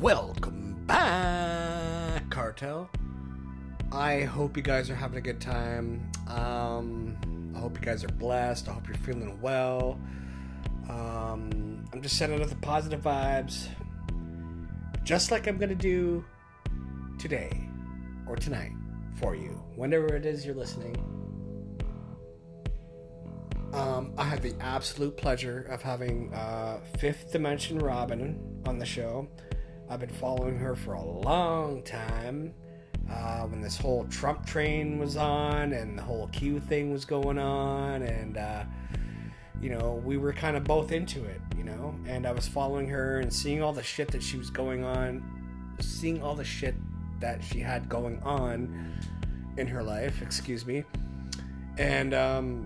Welcome back, Cartel. I hope you guys are having a good time. Um, I hope you guys are blessed. I hope you're feeling well. Um, I'm just sending out the positive vibes, just like I'm gonna do today or tonight for you, whenever it is you're listening. Um, I had the absolute pleasure of having uh, Fifth Dimension Robin on the show. I've been following her for a long time. Uh, when this whole Trump train was on and the whole Q thing was going on, and uh, you know, we were kind of both into it, you know. And I was following her and seeing all the shit that she was going on, seeing all the shit that she had going on in her life, excuse me. And um,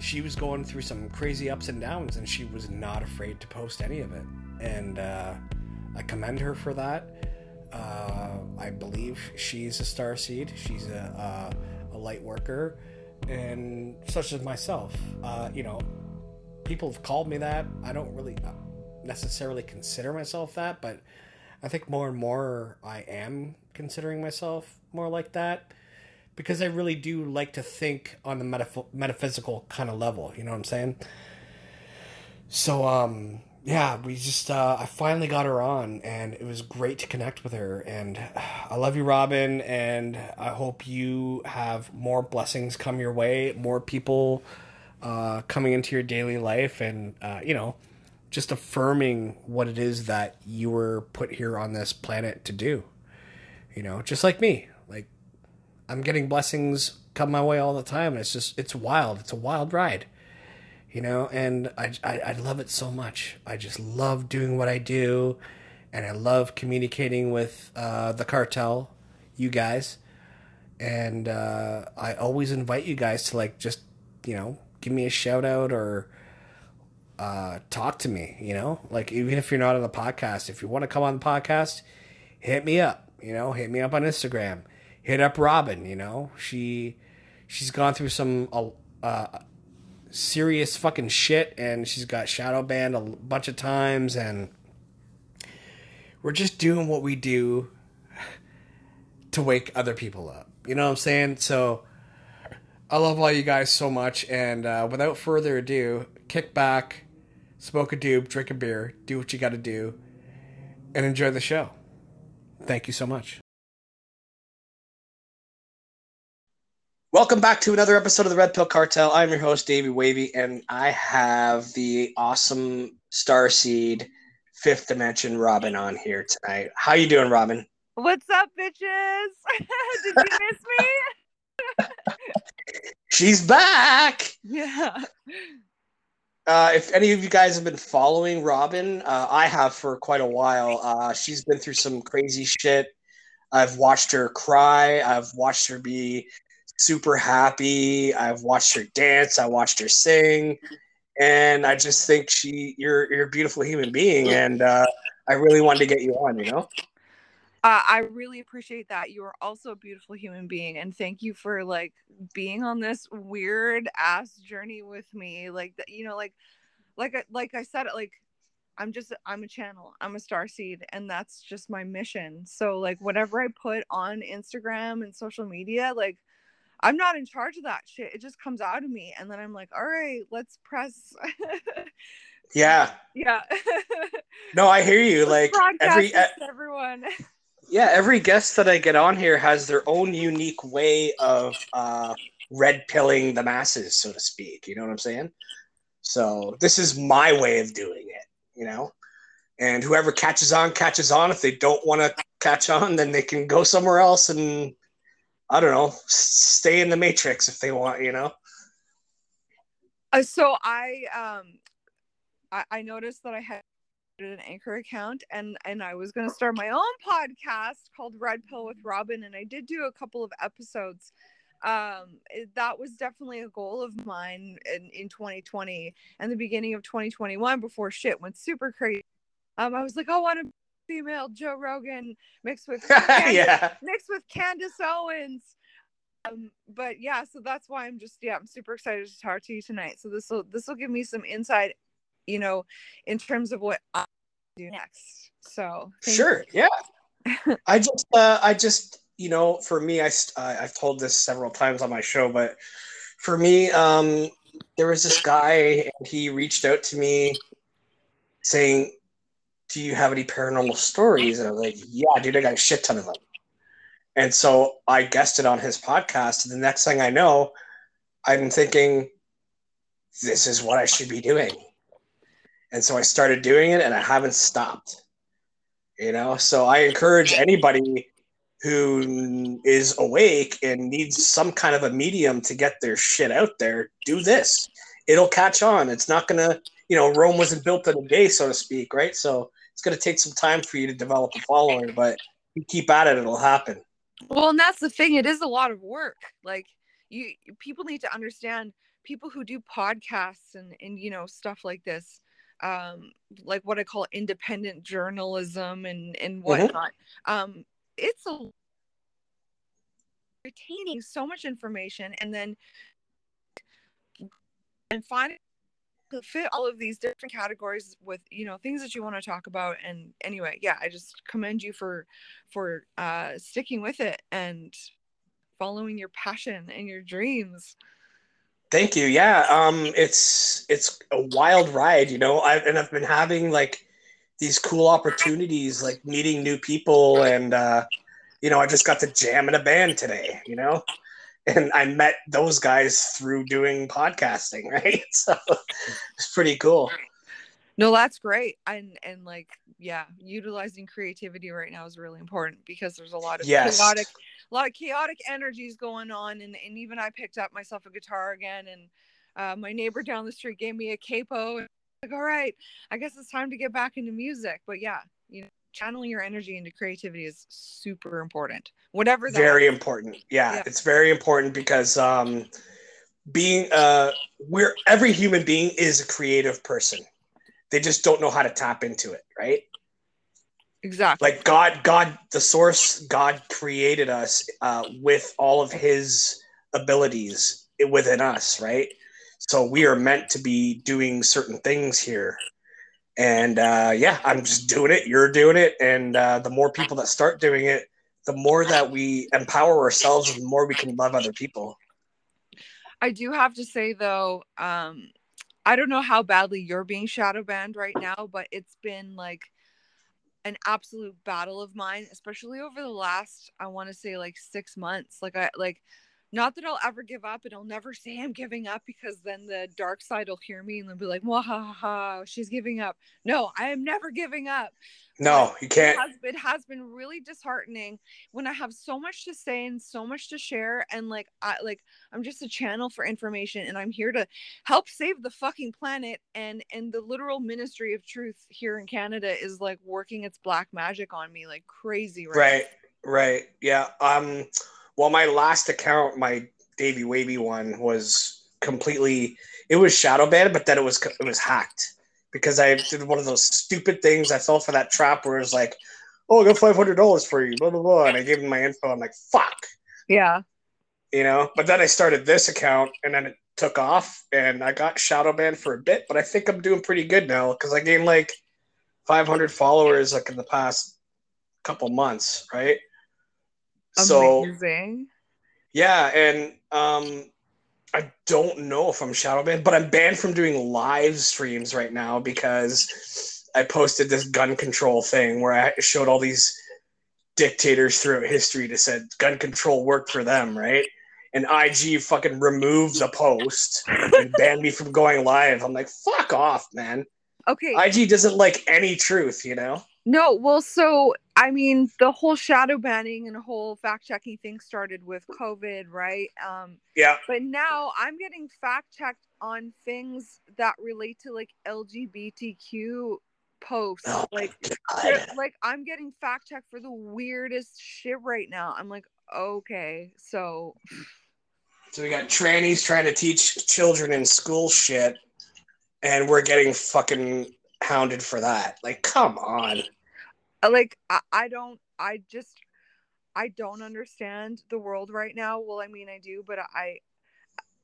she was going through some crazy ups and downs, and she was not afraid to post any of it. And uh, I commend her for that. Uh, I believe she's a star seed. She's a, a, a light worker, and such as myself. Uh, you know, people have called me that. I don't really necessarily consider myself that, but I think more and more I am considering myself more like that because I really do like to think on the metaph- metaphysical kind of level. You know what I'm saying? So, um, yeah, we just uh, I finally got her on, and it was great to connect with her. And I love you, Robin, and I hope you have more blessings come your way, more people uh, coming into your daily life, and uh, you know, just affirming what it is that you were put here on this planet to do. You know, just like me, like I'm getting blessings come my way all the time, and it's just it's wild. It's a wild ride you know and I, I, I love it so much. I just love doing what i do and i love communicating with uh, the cartel you guys. And uh, i always invite you guys to like just you know give me a shout out or uh, talk to me you know? Like even if you're not on the podcast if you want to come on the podcast hit me up you know? Hit me up on instagram. Hit up robin you know? She she's gone through some uh, serious fucking shit and she's got shadow banned a bunch of times and we're just doing what we do to wake other people up. You know what I'm saying? So I love all you guys so much and uh, without further ado, kick back, smoke a doob, drink a beer, do what you got to do and enjoy the show. Thank you so much. Welcome back to another episode of the Red Pill Cartel. I'm your host, Davey Wavy, and I have the awesome Star Seed Fifth Dimension Robin on here tonight. How you doing, Robin? What's up, bitches? Did you miss me? She's back. Yeah. Uh, if any of you guys have been following Robin, uh, I have for quite a while. Uh, she's been through some crazy shit. I've watched her cry. I've watched her be super happy. I've watched her dance. I watched her sing, and I just think she you're you're a beautiful human being, and uh, I really wanted to get you on. You know. Uh, I really appreciate that. You are also a beautiful human being, and thank you for like being on this weird ass journey with me. Like you know, like, like, like I said, like I'm just I'm a channel. I'm a star seed and that's just my mission. So like whatever I put on Instagram and social media, like I'm not in charge of that shit. It just comes out of me. And then I'm like, all right, let's press. yeah. Yeah. no, I hear you. Like every everyone. yeah, every guest that I get on here has their own unique way of uh, red pilling the masses, so to speak. You know what I'm saying? So this is my way of doing it, you know? And whoever catches on, catches on. If they don't want to catch on, then they can go somewhere else and I don't know, stay in the matrix if they want, you know. Uh, so I um I, I noticed that I had an anchor account and and I was going to start my own podcast called Red Pill with Robin and I did do a couple of episodes um it, that was definitely a goal of mine in, in 2020 and the beginning of 2021 before shit went super crazy um I was like I want to female Joe Rogan mixed with Candace, yeah mixed with Candace Owens. Um, but yeah, so that's why I'm just yeah, I'm super excited to talk to you tonight. So this will this will give me some insight, you know, in terms of what I do next. So sure, you. yeah. I just, uh, I just, you know, for me, I, uh, I've told this several times on my show, but for me, um, there was this guy, and he reached out to me saying, "Do you have any paranormal stories?" And I was like, "Yeah, dude, I got a shit ton of them." And so I guessed it on his podcast. And the next thing I know, I'm thinking, this is what I should be doing. And so I started doing it and I haven't stopped. You know, so I encourage anybody who is awake and needs some kind of a medium to get their shit out there, do this. It'll catch on. It's not going to, you know, Rome wasn't built in a day, so to speak, right? So it's going to take some time for you to develop a following, but you keep at it, it'll happen. Well, and that's the thing. It is a lot of work. Like you, people need to understand. People who do podcasts and and you know stuff like this, um, like what I call independent journalism and and mm-hmm. whatnot. Mm-hmm. Um, it's a retaining so much information and then and finding to fit all of these different categories with you know things that you want to talk about and anyway yeah i just commend you for for uh sticking with it and following your passion and your dreams. Thank you. Yeah um it's it's a wild ride you know i've and i've been having like these cool opportunities like meeting new people and uh you know i just got to jam in a band today you know and I met those guys through doing podcasting, right? So it's pretty cool. No, that's great. And and like yeah, utilizing creativity right now is really important because there's a lot of yes. chaotic a lot of chaotic energies going on and, and even I picked up myself a guitar again and uh, my neighbor down the street gave me a capo like all right, I guess it's time to get back into music. But yeah, you know channeling your energy into creativity is super important. Whatever very is. important. Yeah, yeah, it's very important because um being uh we're every human being is a creative person. They just don't know how to tap into it right? Exactly. Like god god the source god created us uh with all of his abilities within us right? So we are meant to be doing certain things here and uh, yeah, I'm just doing it. You're doing it, and uh, the more people that start doing it, the more that we empower ourselves, the more we can love other people. I do have to say though, um, I don't know how badly you're being shadow banned right now, but it's been like an absolute battle of mine, especially over the last I want to say like six months. Like I like not that I'll ever give up and I'll never say I'm giving up because then the dark side will hear me and they'll be like, ha, she's giving up. No, I am never giving up. No, but you can't. It has, it has, been really disheartening when I have so much to say and so much to share. And like, I like, I'm just a channel for information and I'm here to help save the fucking planet. And, and the literal ministry of truth here in Canada is like working its black magic on me like crazy. Right. Right. Right. Yeah. Um, well, my last account, my Davy Wavy one, was completely. It was shadow banned, but then it was it was hacked because I did one of those stupid things. I fell for that trap where it's like, "Oh, I got five hundred dollars for you," blah blah blah, and I gave him my info. I'm like, "Fuck." Yeah. You know, but then I started this account, and then it took off, and I got shadow banned for a bit, but I think I'm doing pretty good now because I gained like 500 followers like in the past couple months, right? Amazing. So, yeah, and um, I don't know if I'm shadow banned, but I'm banned from doing live streams right now because I posted this gun control thing where I showed all these dictators throughout history to said gun control worked for them, right? And IG fucking removed the post and banned me from going live. I'm like, fuck off, man. Okay. IG doesn't like any truth, you know? No, well, so I mean, the whole shadow banning and whole fact checking thing started with COVID, right? Um, yeah. But now I'm getting fact checked on things that relate to like LGBTQ posts. Oh like, like I'm getting fact checked for the weirdest shit right now. I'm like, okay, so. So we got trannies trying to teach children in school shit, and we're getting fucking hounded for that. Like, come on. Like I, I don't I just I don't understand the world right now. Well, I mean I do, but I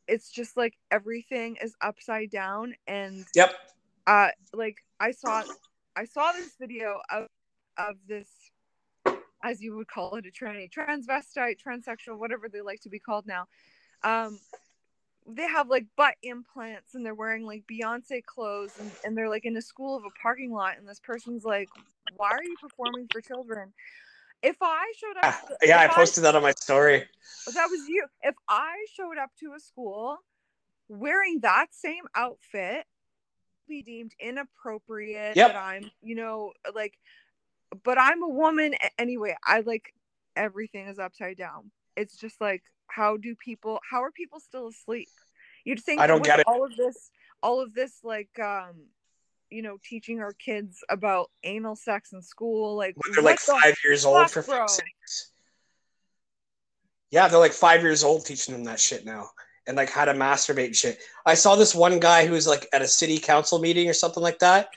it's just like everything is upside down and Yep. Uh like I saw I saw this video of of this as you would call it a tranny transvestite transsexual whatever they like to be called now um they have like butt implants and they're wearing like beyonce clothes and, and they're like in a school of a parking lot and this person's like why are you performing for children if i showed up ah, yeah i posted I, that on my story that was you if i showed up to a school wearing that same outfit be deemed inappropriate yep. that i'm you know like but I'm a woman anyway. I like everything is upside down. It's just like how do people how are people still asleep? You'd think I don't get it. all of this all of this like um you know teaching our kids about anal sex in school like they're like five years old for? Yeah, they're like five years old teaching them that shit now and like how to masturbate and shit. I saw this one guy who was like at a city council meeting or something like that,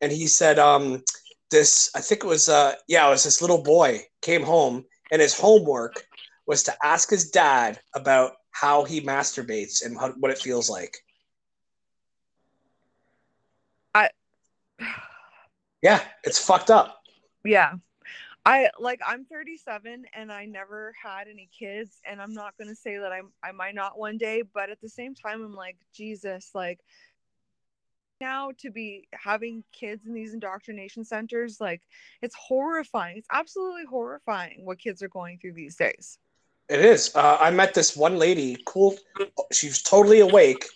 and he said, um, this I think it was uh yeah, it was this little boy came home and his homework was to ask his dad about how he masturbates and how, what it feels like. I Yeah, it's fucked up. Yeah. I like I'm 37 and I never had any kids and I'm not going to say that I'm I might not one day, but at the same time I'm like Jesus like now to be having kids in these indoctrination centers like it's horrifying it's absolutely horrifying what kids are going through these days it is. Uh, i met this one lady cool she was totally awake.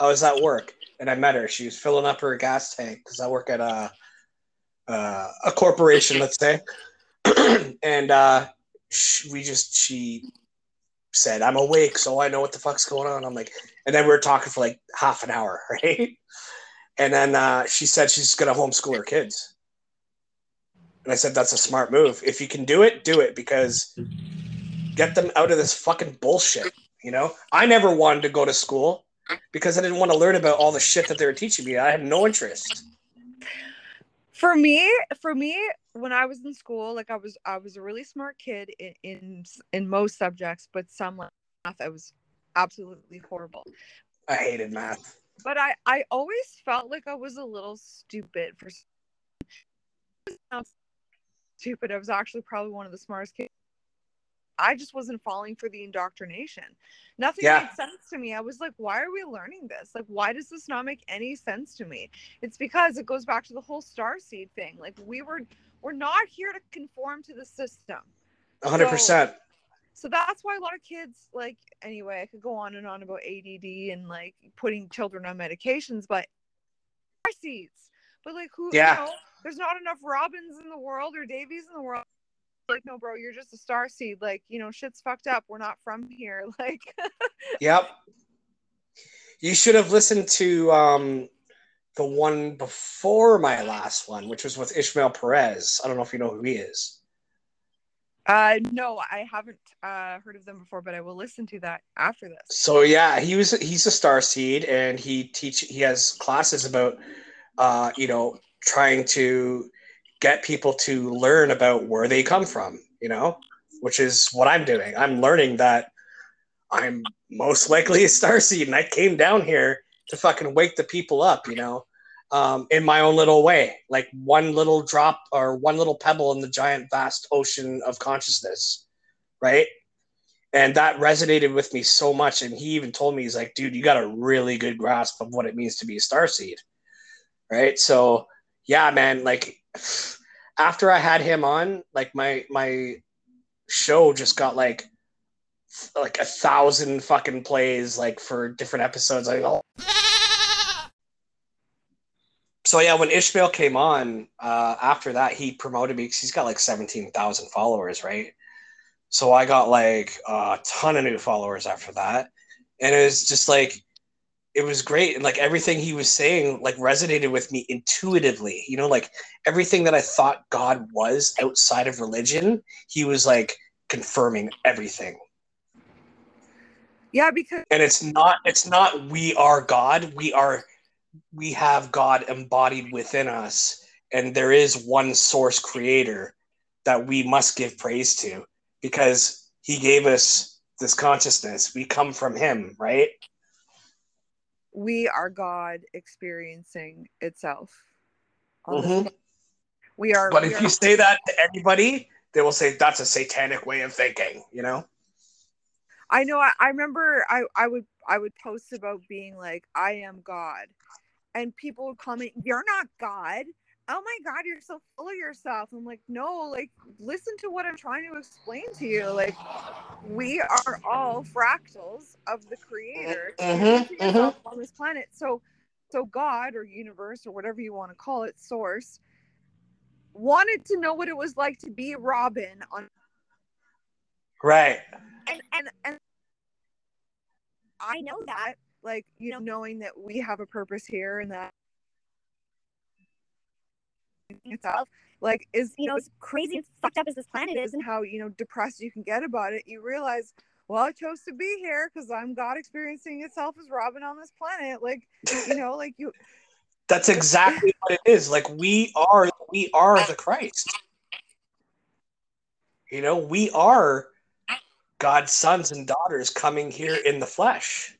I was at work and i met her. She was filling up her gas tank because i work at a, uh, a corporation let's say. And uh, we just she said i'm awake so i know what the fuck's going on. I'm like and then we were talking for like half an hour right? And then uh, she said she's to homeschool her kids. And I said, that's a smart move. If you can do it, do it because get them out of this fucking bullshit. You know, I never wanted to go to school because I didn't want to learn about all the shit that they were teaching me. I had no interest. For me, for me, when I was in school, like I was, I was a really smart kid in in, in most subjects, but some like math, I was absolutely horrible. I hated math but I I always felt like I was a little stupid for stupid. I was actually probably one of the smartest kids. I just wasn't falling for the indoctrination. Nothing yeah. made sense to me. I was like, why are we learning this? Like, why does this not make any sense to me? It's because it goes back to the whole star seed thing. Like, we were we're not here to conform to the system. 100%. So, so that's why a lot of kids like anyway i could go on and on about add and like putting children on medications but seeds but like who yeah. you know there's not enough robins in the world or davies in the world like no bro you're just a star seed. Like you know shit's fucked up. We're not from here. Like yep. You should have listened to um the one before my last one which was with ishmael perez. I don't know if you know who he is. Uh, no, I haven't uh, heard of them before, but I will listen to that after this. So yeah, he was he's a star seed, and he teach he has classes about, uh, you know, trying to get people to learn about where they come from. You know, which is what I'm doing. I'm learning that I'm most likely a star seed, and I came down here to fucking wake the people up. You know, um, in my own little way, like one little drop or one little pebble in the giant vast ocean of consciousness, right? And that resonated with me so much. And he even told me, he's like, dude, you got a really good grasp of what it means to be a star seed, right? So, yeah, man, like after I had him on, like my my show just got like like a thousand fucking plays like for different episodes. Like, oh so yeah, when Ishmael came on, uh, after that he promoted me because he's got like seventeen thousand followers, right? So I got like a ton of new followers after that, and it was just like it was great and like everything he was saying like resonated with me intuitively you know like everything that i thought god was outside of religion he was like confirming everything yeah because and it's not it's not we are god we are we have God embodied within us, and there is one source creator that we must give praise to because he gave us this consciousness. We come from him, right? We are God experiencing itself. Mm-hmm. We are. But we if are- you say that to anybody, they will say that's a satanic way of thinking. You know? I know. I, I remember. I I would I would post about being like, I am God, and people would comment, "You're not God." Oh my God, you're so full of yourself. I'm like, no, like, listen to what I'm trying to explain to you. Like, we are all fractals of the Creator Mhm, experiencing ourselves on this planet. So, so God or universe or whatever you want to call it, source, wanted to know what it was like to be Robin on Right. and and and I know that, like you know, knowing that we have a purpose here and that itself, like is you know, as crazy and fucked up as this planet is, and how you know depressed you can get about it, you realize, well, I chose to be here because I'm God experiencing itself as Robin on this planet. Like you know, like you, That's exactly what it is. Like we are we are the Christ. You know, we are God's sons and daughters coming here in the flesh.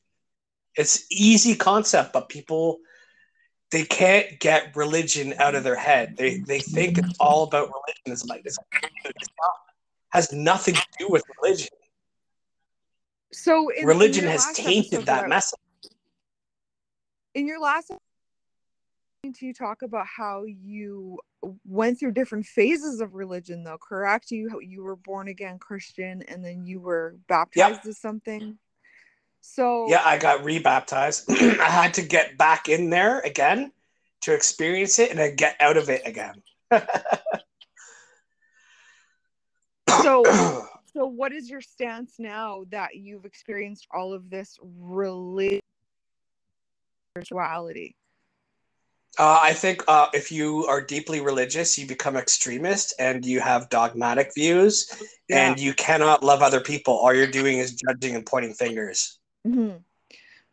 It's easy concept, but people they can't get religion out of their head. They they think it's all about religion. It's like it's, it's not, has nothing to do with religion. so in, in religion your has tainted that message. in your last you talk about how you went through different phases of religion though correct you you were born again christian and then you were baptized as something so Yeah, I got rebaptized. I had to get back in there again to experience it and then get out of it again. so so what is your stance now that you've experienced all of this religion spirituality Uh, I think uh, if you are deeply religious, you become extremist and you have dogmatic views, and you cannot love other people. All you're doing is judging and pointing fingers. Mhm.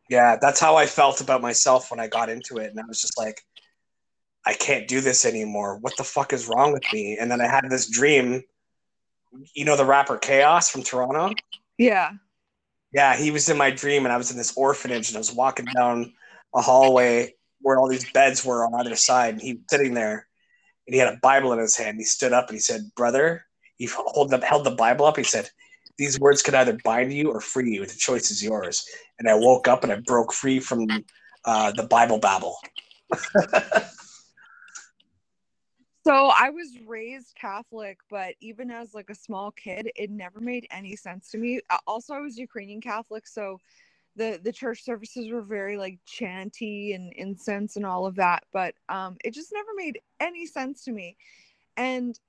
Yeah, that's how I felt about myself when I got into it, and I was just like, I can't do this anymore. What the fuck is wrong with me? And then I had this dream. You know the rapper k-os from Toronto? yeah Yeah, he was in my dream, and I was in this orphanage, and I was walking down a hallway where all these beds were on either side, and he was sitting there, and he had a Bible in his hand. He stood up and he said, "Brother," he up, held the Bible up. He said, "These words could either bind you or free you. The choice is yours." And I woke up and I broke free from uh, the Bible babble. So I was raised Catholic, but even as like a small kid, it never made any sense to me. Uh, Also, I was Ukrainian Catholic, so the the church services were very like chanty and incense and all of that, but um it just never made any sense to me. And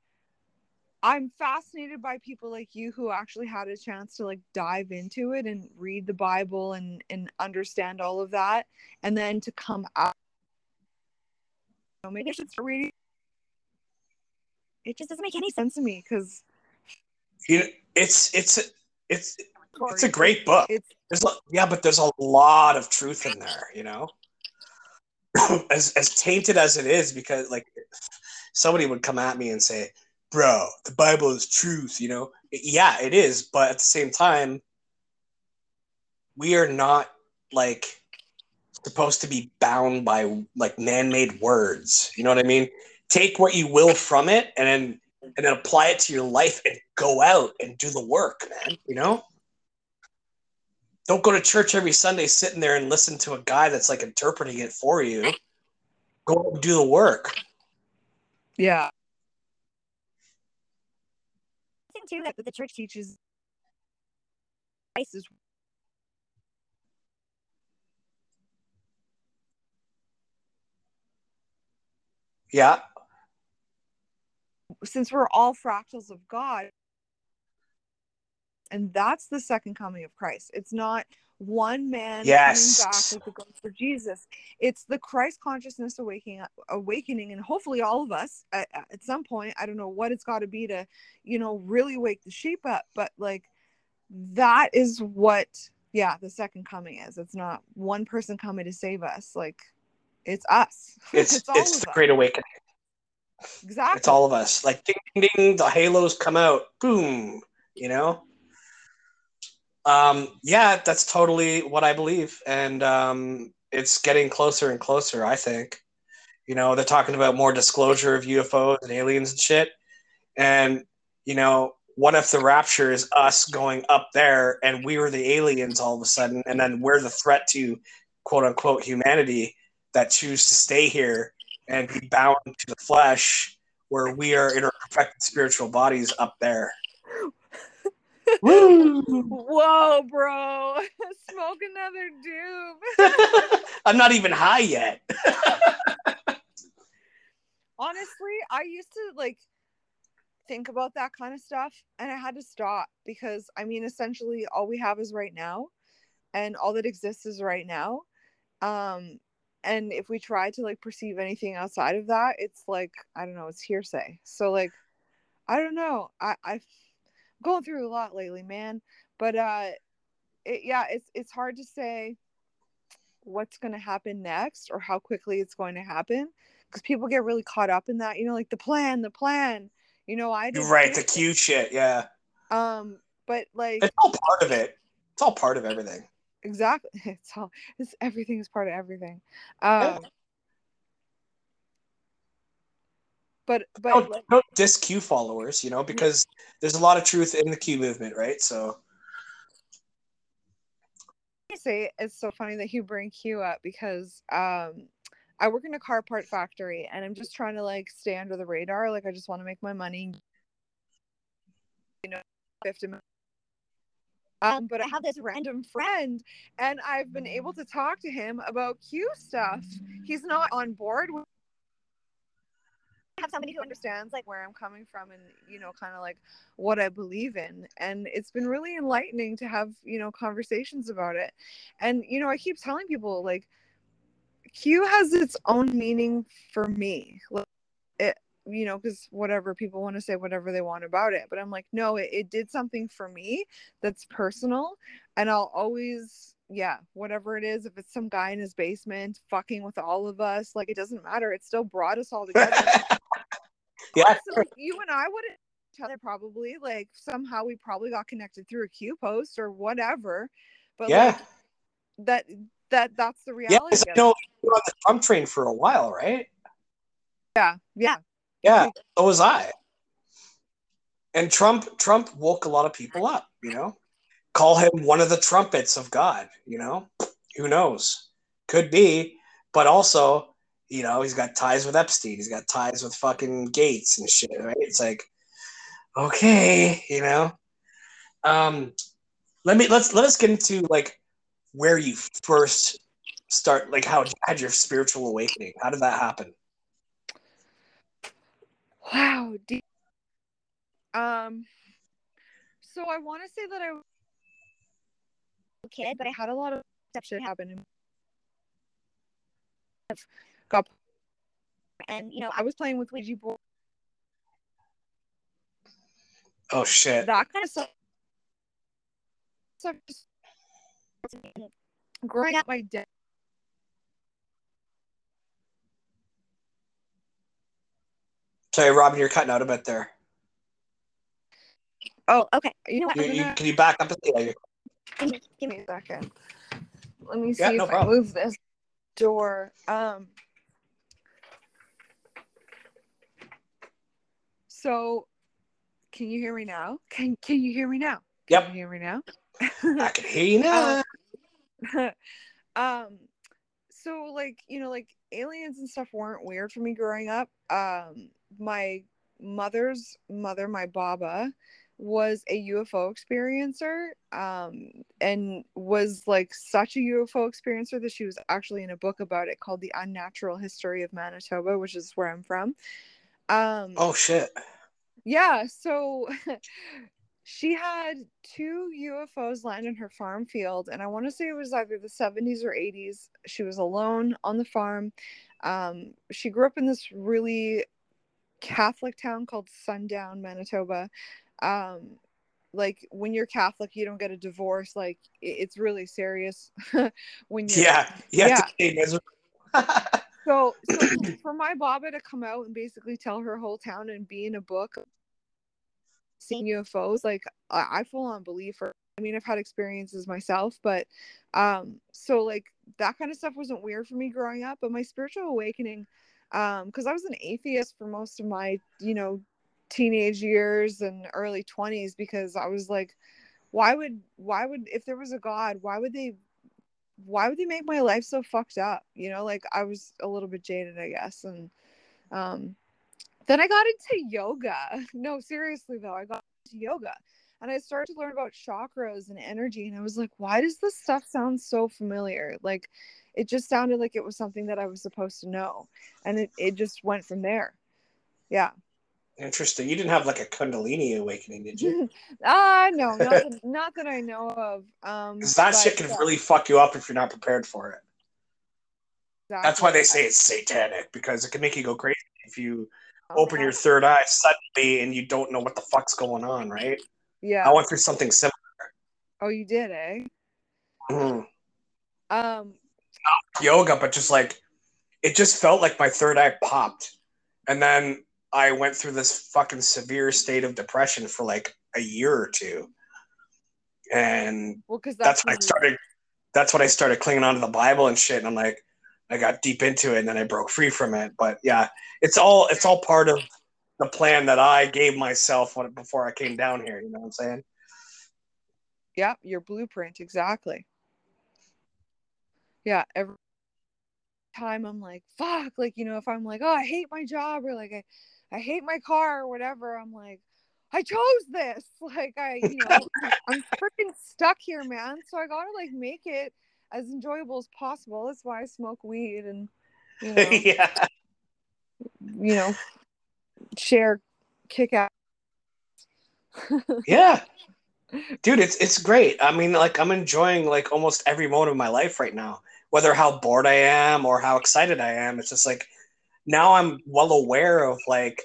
I'm fascinated by people like you who actually had a chance to like dive into it and read the Bible and and understand all of that and then to come out you know, maybe I should start reading it just doesn't make any sense to me because You know, it's it's it's it's a great book. It's There's a, yeah, but there's a lot of truth in there, you know. as as tainted as it is, because like somebody would come at me and say, "Bro, the Bible is truth," you know. Yeah, it is, but at the same time, we are not like supposed to be bound by like man-made words. You know what I mean? Take what you will from it, and then and then apply it to your life, and go out and do the work, man. You know don't go to church every Sunday sitting there and listen to a guy that's like interpreting it for you. Go do the work. yeah. I think too that the church teaches Christ is Yeah. since we're all fractals of God, and that's the second coming of Christ. It's not one man Yes. coming back like the ghost of Jesus. It's the Christ consciousness awakening, awakening, and hopefully all of us at, at some point. I don't know what it's got to be to, you know, really wake the sheep up, but like that is what, yeah, the second coming is. It's not one person coming to save us. Like it's us. It's it's, all the us. great awakening. Exactly. It's all of us. Like ding ding ding, the halos come out. Boom. You know? Um, yeah, that's totally what I believe. And um it's getting closer and closer, I think. You know, they're talking about more disclosure of UFOs and aliens and shit. And, you know, what if the rapture is us going up there and we were the aliens all of a sudden, and then we're the threat to quote unquote humanity that choose to stay here and be bound to the flesh where we are in our perfected spiritual bodies up there. Whoa, bro. Smoke another doob. I'm not even high yet. Honestly, I used to like think about that kind of stuff and I had to stop because I mean essentially all we have is right now and all that exists is right now. Um and if we try to like perceive anything outside of that, it's like I don't know, it's hearsay. So like I don't know. I I've going through a lot lately, man. But uh it, yeah, it's it's hard to say what's going to happen next or how quickly it's going to happen because people get really caught up in that, you know, like the plan, the plan. You know, I You're right, the cute shit, yeah. Um, but like it's all part of it. It's all part of everything. Exactly. It's all it's everything is part of everything. Um yeah. But but don't, like, don't diss Q followers, you know, because there's a lot of truth in the Q movement, right? So I say it's so funny that you bring Q up because um I work in a car part factory and I'm just trying to like stay under the radar. Like I just want to make my money. You know, 50 um, but I have this random friend, and I've been able to talk to him about Q stuff. He's not on board with have somebody who understands like where I'm coming from and you know kind of like what I believe in and it's been really enlightening to have you know conversations about it and you know I keep telling people like Q has its own meaning for me like, it you know because whatever people want to say whatever they want about it but I'm like no it, it did something for me that's personal and I'll always yeah, whatever it is, if it's some guy in his basement fucking with all of us, like it doesn't matter. It still brought us all together. yeah. So, you and I would each other probably like somehow we probably got connected through a Q post or whatever. But yeah, like, that that that's the reality. Yeah, you know, you on the Trump train for a while, right? Yeah, yeah, yeah. So was I. And Trump Trump woke a lot of people up, you know call him one of the trumpets of God, you know? Who knows? Could be, but also, you know, he's got ties with Epstein, he's got ties with fucking Gates and shit, right? It's like, okay, you know. Um let me let's let us get into like where you first start like how had your spiritual awakening. How did that happen? Wow. Um so I want to say that I was a kid, but I had a lot of stuff happen. Got and you know I was playing with Ouija board. Oh shit! That kind of stuff. stuff growing up, my dad. Sorry, Robin, you're cutting out a bit there. Oh, okay. You know what? You, you, can you back up? Yeah, Give me, give me a second. Let me see yeah, no if problem. I move this door. Um. So, can you hear me now? Can Can you hear me now? Can yep. you hear me now? I can hear you now. um, um. So, like you know, like aliens and stuff weren't weird for me growing up. Um, my mother's mother, my baba, was a UFO experiencer um, and was like such a UFO experiencer that she was actually in a book about it called The Unnatural History of Manitoba, which is where I'm from. Um, oh, shit. Yeah. So she had two UFOs land in her farm field, and I want to say it was either the 70s or 80s. She was alone on the farm. Um, she grew up in this really Catholic town called Sundown, Manitoba um like when you're catholic you don't get a divorce like it's really serious when you yeah yeah so, so for my baba to come out and basically tell her whole town and be in a book seeing ufos like i, I full on believe her. I mean i've had experiences myself but um so like that kind of stuff wasn't weird for me growing up but my spiritual awakening um because i was an atheist for most of my you know teenage years and early 20s because i was like why would why would if there was a god why would they why would they make my life so fucked up? You know like i was a little bit jaded i guess and um then i got into yoga. No seriously though i got into yoga and i started to learn about chakras and energy and i was like why does this stuff sound so familiar? Like it just sounded like it was something that i was supposed to know and it, it just went from there. Yeah Interesting. You didn't have like a Kundalini awakening, did you? Ah, uh, no, not that, not that I know of. Um, Because that shit can yeah, really fuck you up if you're not prepared for it. exactly. That's why they say it's satanic because it can make you go crazy if you Oh, open your third eye suddenly and you don't know what the fuck's going on, right? yeah. I went through something similar. Oh, you did, eh? Mhm. Um, Yoga, but just like it just felt like my third eye popped. And then I went through this fucking severe state of depression for like a year or two. And well, that's that's, when I started. That's when I started clinging onto the Bible and shit. And I'm like, I got deep into it, and then I broke free from it. But yeah, it's all it's all part of the plan that I gave myself when, before I came down here. You know what I'm saying? Yeah, your blueprint exactly. Yeah, every time I'm like, fuck, like you know, if I'm like, oh, I hate my job or like I, I hate my car or whatever, I'm like, I chose this. Like I, you know, I'm freaking stuck here, man. So I gotta like make it as enjoyable as possible. That's why I smoke weed and you know, yeah. you know, share kick out. Yeah. Dude, it's it's great. I mean, like I'm enjoying like almost every moment of my life right now. Whether how bored I am or how excited I am, it's just like now I'm well aware of like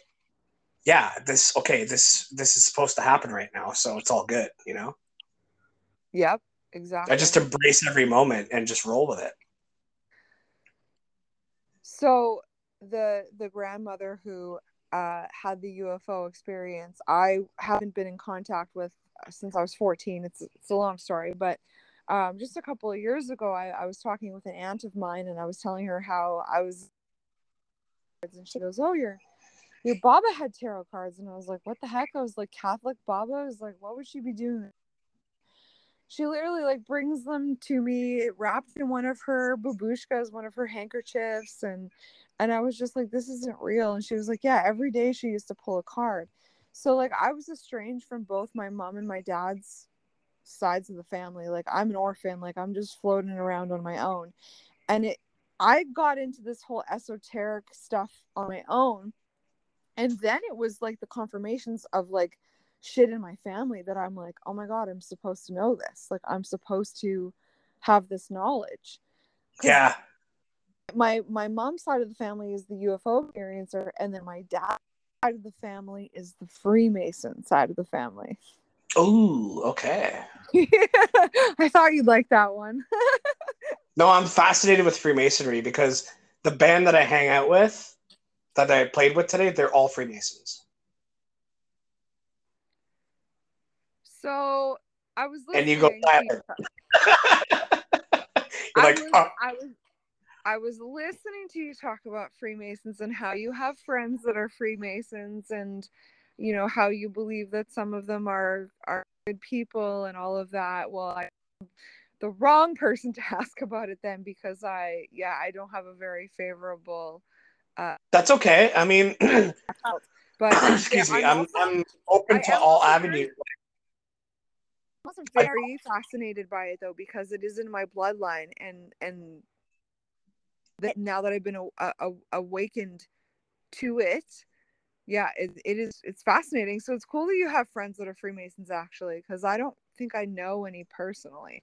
yeah, this okay, this this is supposed to happen right now, so it's all good, you know? Yep, exactly. I just embrace every moment and just roll with it. So the the grandmother who uh, had the UFO experience, I haven't been in contact with since I was 14. It's it's a long story, but um, just a couple of years ago, I, I was talking with an aunt of mine, and I was telling her how I was, and she goes, "Oh, your your Baba had tarot cards," and I was like, "What the heck?" I was like, "Catholic Baba?" I was like, "What would she be doing?" She literally like brings them to me wrapped in one of her babushkas, one of her handkerchiefs, and and I was just like, "This isn't real." And she was like, "Yeah, every day she used to pull a card." So like I was estranged from both my mom and my dad's sides of the family. Like I'm an orphan, like I'm just floating around on my own. And it I got into this whole esoteric stuff on my own. And then it was like the confirmations of like shit in my family that I'm like, "Oh my god, I'm supposed to know this. Like I'm supposed to have this knowledge. Yeah. my my mom's side of the family is the UFO experiencer, and then my dad's side of the family is the Freemason side of the family. Oh, okay. I thought you'd like that one. No, I'm fascinated with Freemasonry because the band that I hang out with, that I played with today, they're all Freemasons. so I was listening. And you go to- silent. You're I like, was, oh, I was I was listening to you talk about Freemasons and how you have friends that are Freemasons and you know how you believe that some of them are are good people and all of that. Well, I the wrong person to ask about it then because I yeah, I don't have a very favorable uh, that's okay. I mean, but excuse me, I'm I'm, also- I'm open I to all very- avenues. I'm also very fascinated by it though because it is in my bloodline and and that now that I've been a, a, awakened to it, yeah, it, it is it's fascinating. So it's cool that you have friends that are Freemasons actually because I don't think I know any personally.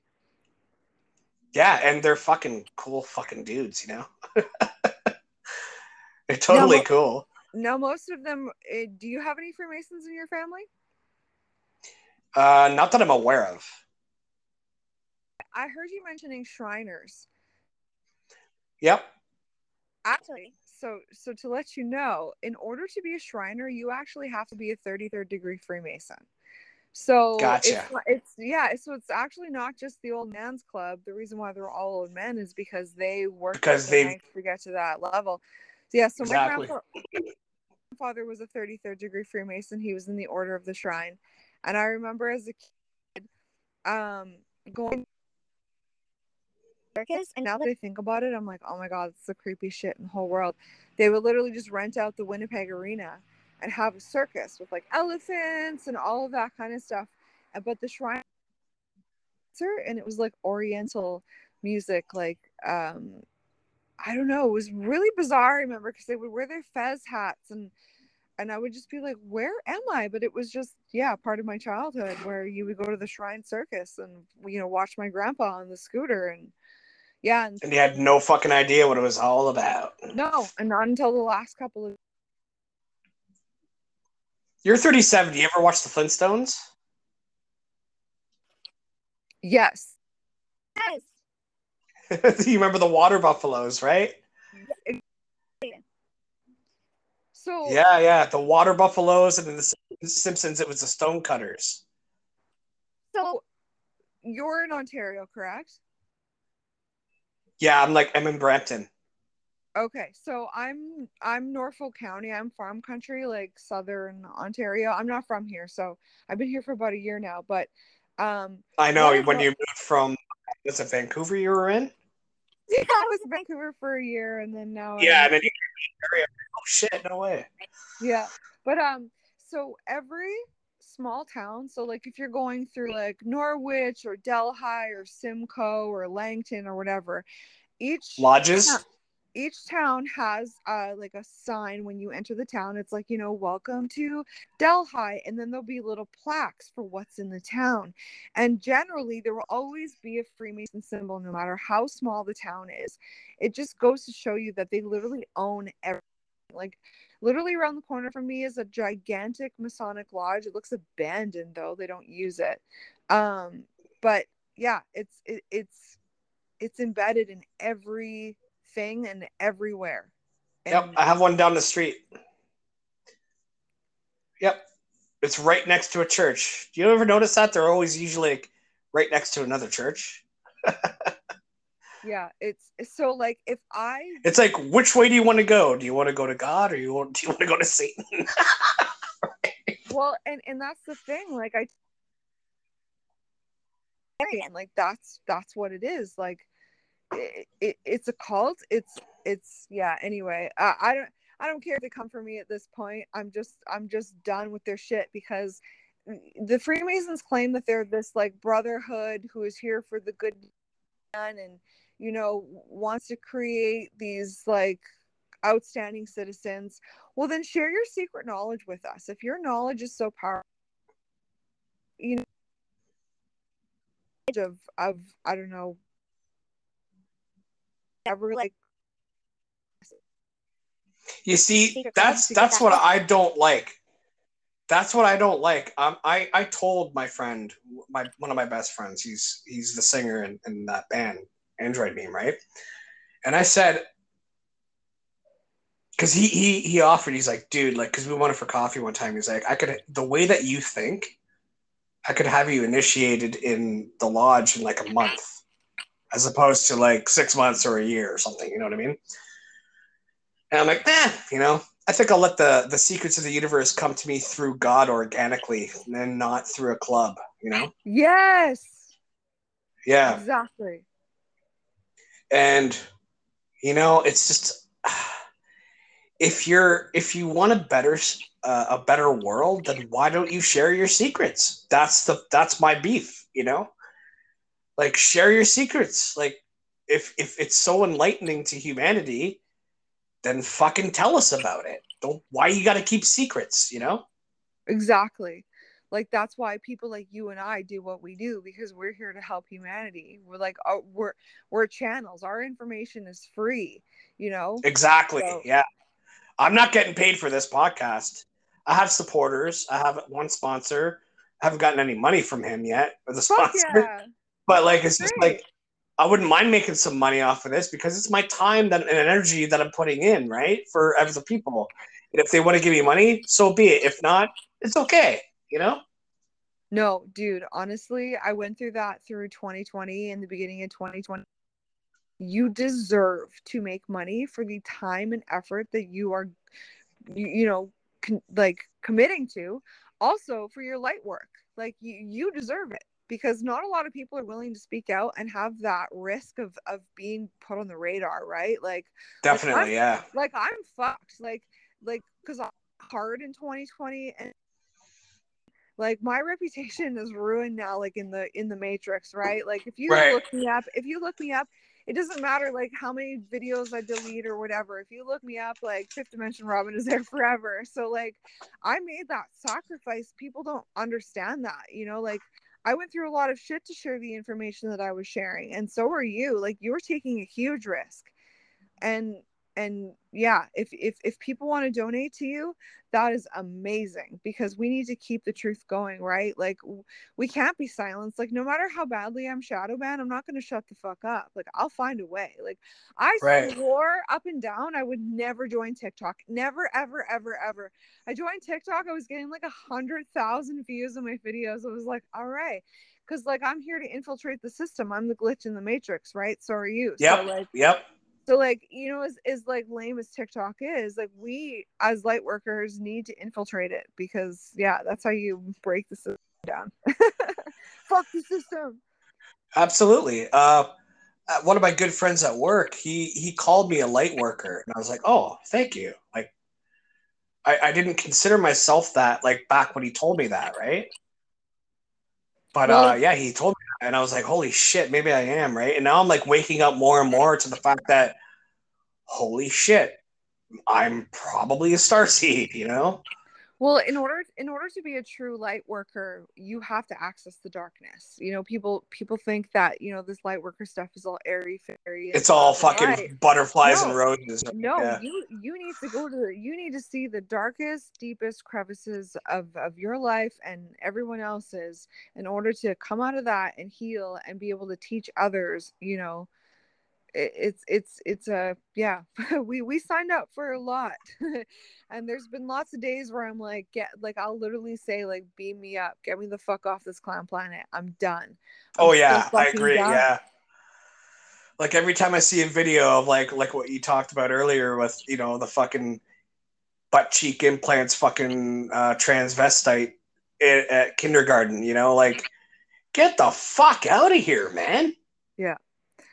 Yeah, and they're fucking cool fucking dudes, you know? they're totally mo- cool. Now most of them, eh, do you have any Freemasons in your family? Uh, not that I'm aware of. I heard you mentioning Shriners. Yep. Actually, so so to let you know, in order to be a Shriner, you actually have to be a 33rd degree Freemason. So Gotcha. it's, it's yeah, so it's actually not just the old man's club. The reason why they're all old men is because they work Because they- ranks to get to that level. yeah, so Exactly. my grandfather was a 33rd degree Freemason. He was in the Order of the Shrine. And I remember as a kid um going circus and now that I think about it, I'm like, oh my god, it's the creepy shit in the whole world. They would literally just rent out the Winnipeg Arena and have a circus with like elephants and all of that kind of stuff. But the shrine and it was like oriental music, like um I don't know, it was really bizarre, I remember, because they would wear their fez hats and and I would just be like, where am I? But it was just, yeah, part of my childhood where you would go to the Shrine Circus and, you know, watch my grandpa on the scooter. And yeah, and And you had no fucking idea what it was all about. no, and not until the last couple of, You're 37. Do you ever watch the Flintstones? yes. Yes. you remember the water buffaloes, right? So, Yeah, yeah. The water buffaloes and in the Simpsons, it was the stonecutters. so you're in Ontario, correct? Yeah, I'm like, I'm in Brampton. Okay, so I'm I'm Norfolk County. I'm farm country, like southern Ontario. I'm not from here, so I've been here for about a year now. But um, I know when you moved from, was it Vancouver you were in? yeah, I was in Vancouver for a year, and then now I'm- Yeah, and then you area. Oh shit, no way. yeah but um so every small town so like if you're going through like norwich or delhi or simcoe or langton or whatever each Lodges? Yeah. Each town has uh like a sign when you enter the town. It's like you know welcome to delhi and then there'll be little plaques for what's in the town. And generally there will always be a freemason symbol no matter how small the town is. It just goes to show you that they literally own everything. Like literally around the corner from me is a gigantic masonic lodge. It looks abandoned though. They don't use it. Um but yeah it's it, it's it's embedded in everything and everywhere Yep, I have one down the street. Yep, it's right next to a church. Do you ever notice that they're always usually like right next to another church? yeah it's it's so like if i It's like, which way do you want to go? Do you want to go to God or you want, do you want to go to Satan? well and and that's the thing like i and like that's that's what it is like it, it it's a cult. It's it's yeah anyway uh, i don't i don't care if they come for me at this point. I'm just i'm just done with their shit because the freemasons claim that they're this like brotherhood who is here for the good and you know wants to create these like outstanding citizens. Well then share your secret knowledge with us. If your knowledge is so powerful you know of of i don't know ever like You see, that's that's what. I don't like. That's what I don't like. Um, I I told my friend, my one of my best friends, he's he's the singer in, in that band, Android Beam, right? And I said, because he he he offered, he's like, dude, like, because we went for coffee one time. He's like, I could the way that you think, I could have you initiated in the lodge in like a month, as opposed to like six months or a year or something. You know what I mean? And I'm like, eh, you know, I think I'll let the the secrets of the universe come to me through God organically, and not through a club. You know? yes Yeah. exactly and you know it's just if you're if you want a better uh, a better world then why don't you share your secrets that's the that's my beef you know like share your secrets like if if it's so enlightening to humanity then fucking tell us about it don't why you got to keep secrets you know exactly like that's why people like you and i do what we do because we're here to help humanity we're like oh, we're we're channels our information is free you know Exactly. So- Yeah. I'm not getting paid for this podcast. I have supporters. I have one sponsor. I haven't gotten any money from him yet or the Fuck sponsor. yeah But like it's just like I wouldn't mind making some money off of this because it's my time that and energy that I'm putting in, right? For other people. And if they want to give me money, so be it. If not, it's okay. You know? No, dude, honestly, I went through that through 2020 and the beginning of 2020. you deserve to make money for the time and effort that you are you, you know con- like committing to also for your light work like you you deserve it because not a lot of people are willing to speak out and have that risk of of being put on the radar right? Like definitely like yeah. like i'm fucked. Like like because i'm hard in 2020 and like my reputation is ruined now like in the in the matrix right? Like if you Right. look me up if you look me up it doesn't matter like how many videos i delete or whatever. If you look me up like fifth dimension robin is there forever. So like i made that sacrifice. People don't understand that you know? Like i went through a lot of shit to share the information that i was sharing and so are you like you were taking a huge risk. And and yeah if if if people want to donate to you that is amazing because we need to keep the truth going right? Like we can't be silenced. Like no matter how badly i'm shadow banned i'm not going to shut the fuck up. Like i'll find a way. Like i Right. swore up and down i would never join tiktok. Never ever ever ever. I joined tiktok i was getting like a hundred thousand views on my videos. I was like all right. Because like i'm here to infiltrate the system. I'm the glitch in the matrix right? So are you. Yep. so like yep so like you know as, as like lame as tiktok is like we as light workers need to infiltrate it because yeah that's how you break the system down. Fuck the system. Absolutely. Uh uh, one of my good friends at work he he called me a light worker and i was like oh thank you. Like i i didn't consider myself that like back when he told me that right but uh yeah he told me that, and i was like holy shit maybe i am right? And now i'm like waking up more and more to the fact that holy shit i'm probably a star seed you know well in order in order to be a true light worker you have to access the darkness you know people people think that you know this light worker stuff is all airy fairy it's all fucking light. butterflies No. and roses no yeah. you you need to go to the you need to see the darkest deepest crevices of of your life and everyone else's in order to come out of that and heal and be able to teach others you know it's it's it's a yeah we we signed up for a lot and there's been lots of days where i'm like get like i'll literally say like beam me up get me the fuck off this clown planet i'm done I'm Oh yeah, I agree. done. Yeah. Like every time I see a video of like like what you talked about earlier with you know the fucking butt cheek implants, fucking uh, transvestite at, at kindergarten, you know, like get the fuck out of here, man. Yeah.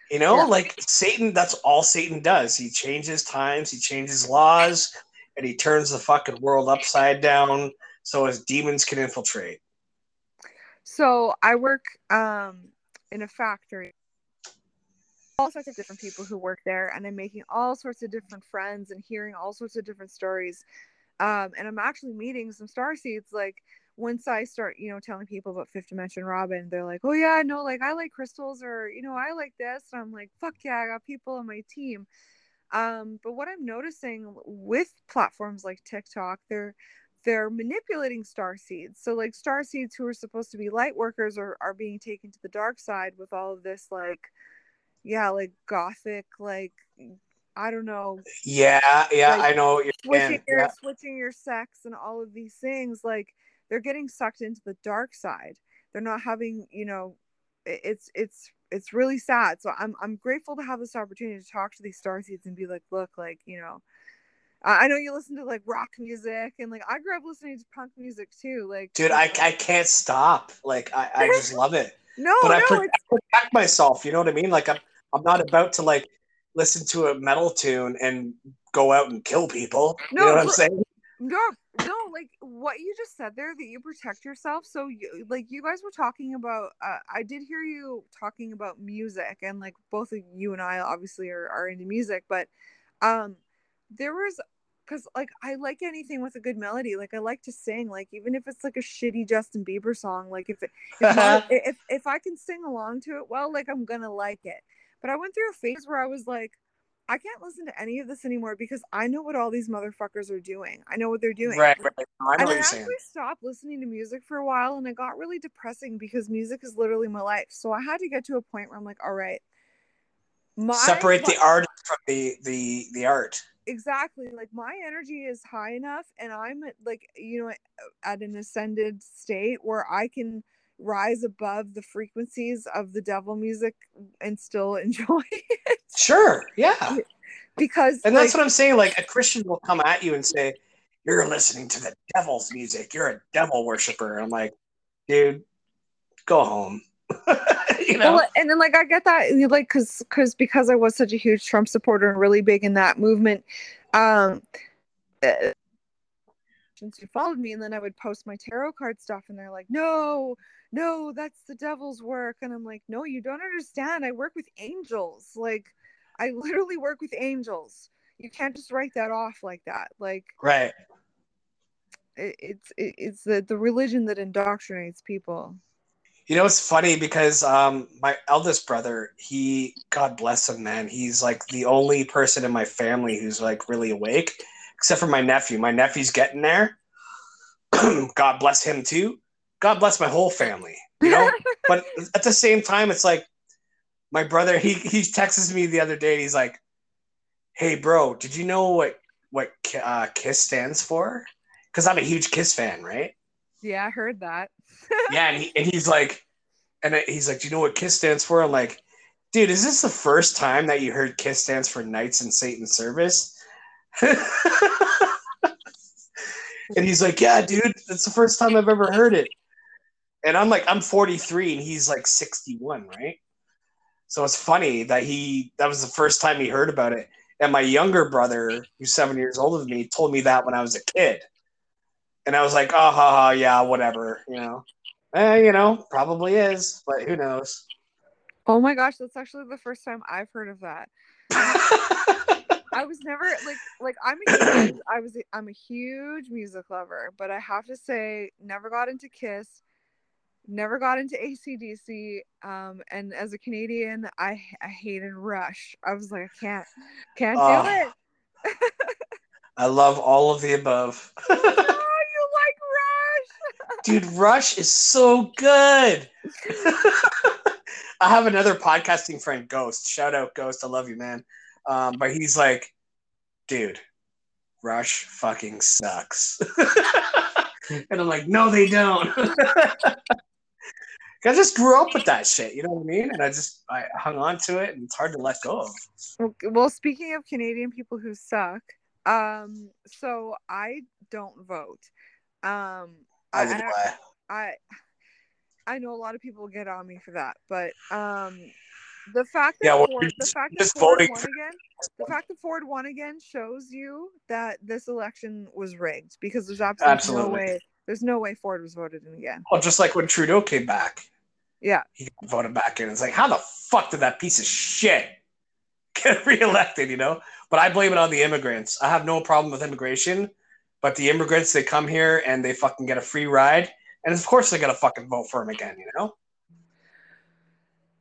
You know, Yeah. like Satan. That's all Satan does. He changes times, he changes laws, and he turns the fucking world upside down so his demons can infiltrate. So I work um in a factory. All sorts of different people who work there, and I'm making all sorts of different friends and hearing all sorts of different stories. Um, and I'm actually meeting some star seeds. Like once I start, you know, telling people about Fifth Dimension Robin, they're like, "Oh yeah, no, like I like crystals, or you know, I like this." And I'm like, "Fuck yeah, I got people on my team." Um, but what I'm noticing with platforms like TikTok, they're they're manipulating star seeds. So like star seeds who are supposed to be light workers are, are being taken to the dark side with all of this like yeah, like gothic, like I don't know, Yeah, yeah, Like, I know what you're switching saying. your switching your sex and all of these things, like they're getting sucked into the dark side. They're not having, you know, it's it's it's really sad. So I'm I'm grateful to have this opportunity to talk to these star seeds and be like, look, like, you know, I I know you listen to like rock music and like I grew up listening to punk music too. Like dude I, I can't stop like i, I just love it no, but I, no, it's I protect myself you know what i mean like I'm, I'm not about to like listen to a metal tune and go out and kill people No, you know what i'm saying no, no, like what you just said there that you protect yourself. So, you, like, you guys were talking about, uh, I did hear you talking about music, and like both of you and I obviously are, are into music, but um, there was because like I like anything with a good melody. Like, I like to sing, like, even if it's like a shitty Justin Bieber song, like, if it, if, my, if, if I can sing along to it, well, like, I'm gonna like it. But I went through a phase where I was like, I can't listen to any of this anymore because I know what all these motherfuckers are doing. I know what they're doing. right, right. i know And what I you're actually saying stopped listening to music for a while and it got really depressing because music is literally my life. So I had to get to a point where I'm like, all right, my separate the art from the the the art exactly like my energy is high enough and I'm like, you know, at an ascended state where I can rise above the frequencies of the devil music and still enjoy it. Sure, yeah. Because And that's like, what I'm saying. Like a Christian will come at you and say, You're listening to the devil's music. You're a devil worshiper. I'm like, dude, go home. you know? Well, and then like I get that like because because because I was such a huge Trump supporter and really big in that movement, um, uh, you followed me, and then I would post my tarot card stuff, and they're like, no, no, that's the devil's work, and I'm like, no, you don't understand. I work with angels. Like, I literally work with angels. You can't just write that off like that. Like, right. it, it's it, it's the the religion that indoctrinates people. You know, it's funny because um, my eldest brother, he, God bless him, man, he's like the only person in my family who's like really awake, except for my nephew. My nephew's getting there. God bless him too. God bless my whole family, you know? but at the same time, it's like my brother, he, he texted me the other day and he's like, hey, bro, did you know what, what uh, KISS stands for? Because I'm a huge KISS fan, right? yeah, I heard that. yeah, and, he, and he's like, and he's like, do you know what KISS stands for? I'm like, dude, is this the first time that you heard KISS stands for Knights in Satan's Service? and he's like, yeah, dude, that's the first time I've ever heard it. And I'm like, I'm 43 and he's like 61, right? So it's funny that he that was the first time he heard about it. And my younger brother, who's seven years older than me, told me that when I was a kid. And I was like, oh, ha, ha, yeah, whatever, you know. Eh, you know, probably is, but who knows? Oh my gosh, that's actually the first time I've heard of that. I was never like like I'm a huge, I was I'm a huge music lover, but I have to say never got into Kiss, never got into ACDC, um, and as a Canadian, I I hated Rush. I was like, I can't can't do it. I love all of the above. oh, you like Rush? Dude, Rush is so good. I have another podcasting friend, Ghost. Shout out, Ghost. I love you, man. Um, but he's like, dude, Rush fucking sucks. and I'm like, no, they don't. I just grew up with that shit, you know what I mean? And I just I hung on to it, and it's hard to let go of. Well, speaking of Canadian people who suck, um, so I don't vote. Um, I, I- I I know a lot of people get on me for that, but um the fact that Yeah, well, Ford, the fact that Ford won again, the fact that Ford won again shows you that this election was rigged because there's absolutely, Absolutely. no way there's no way Ford was voted in again. Well, just like when Trudeau came back, Yeah, he voted back in. It's like, how the fuck did that piece of shit get reelected, you know? But I blame it on the immigrants. I have no problem with immigration, but the immigrants, they come here and they fucking get a free ride. And of course they're going to fucking vote for him again, you know?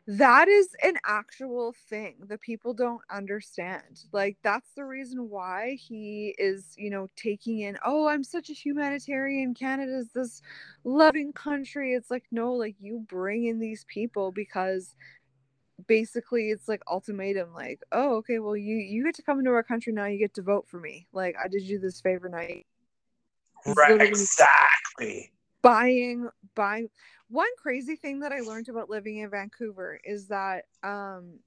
That is an actual thing that people don't understand. Like that's the reason why he is, you know, taking in, oh, I'm such a humanitarian. Canada's this loving country. It's like no, like you bring in these people because basically it's like ultimatum like, oh, okay, well you you get to come into our country now, you get to vote for me. Like I did you this favor He's Right, exactly. buying buying one crazy thing that i learned about living in vancouver is that um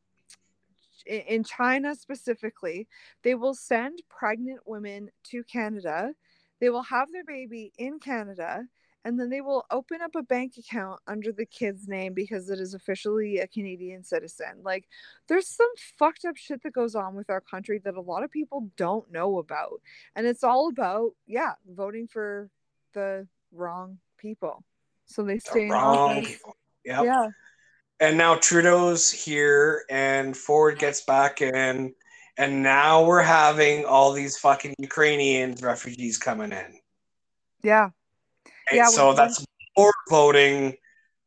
in china specifically they will send pregnant women to canada. They will have their baby in canada and then they will open up a bank account under the kid's name because it is officially a canadian citizen. Like there's some fucked up shit that goes on with our country that a lot of people don't know about. And it's all about yeah voting for the wrong people so they The stay in wrong office. people. Yep. yeah And now Trudeau's here and Ford gets back in. And now we're having all these fucking Ukrainian refugees coming in. yeah? Yeah, so that's more voting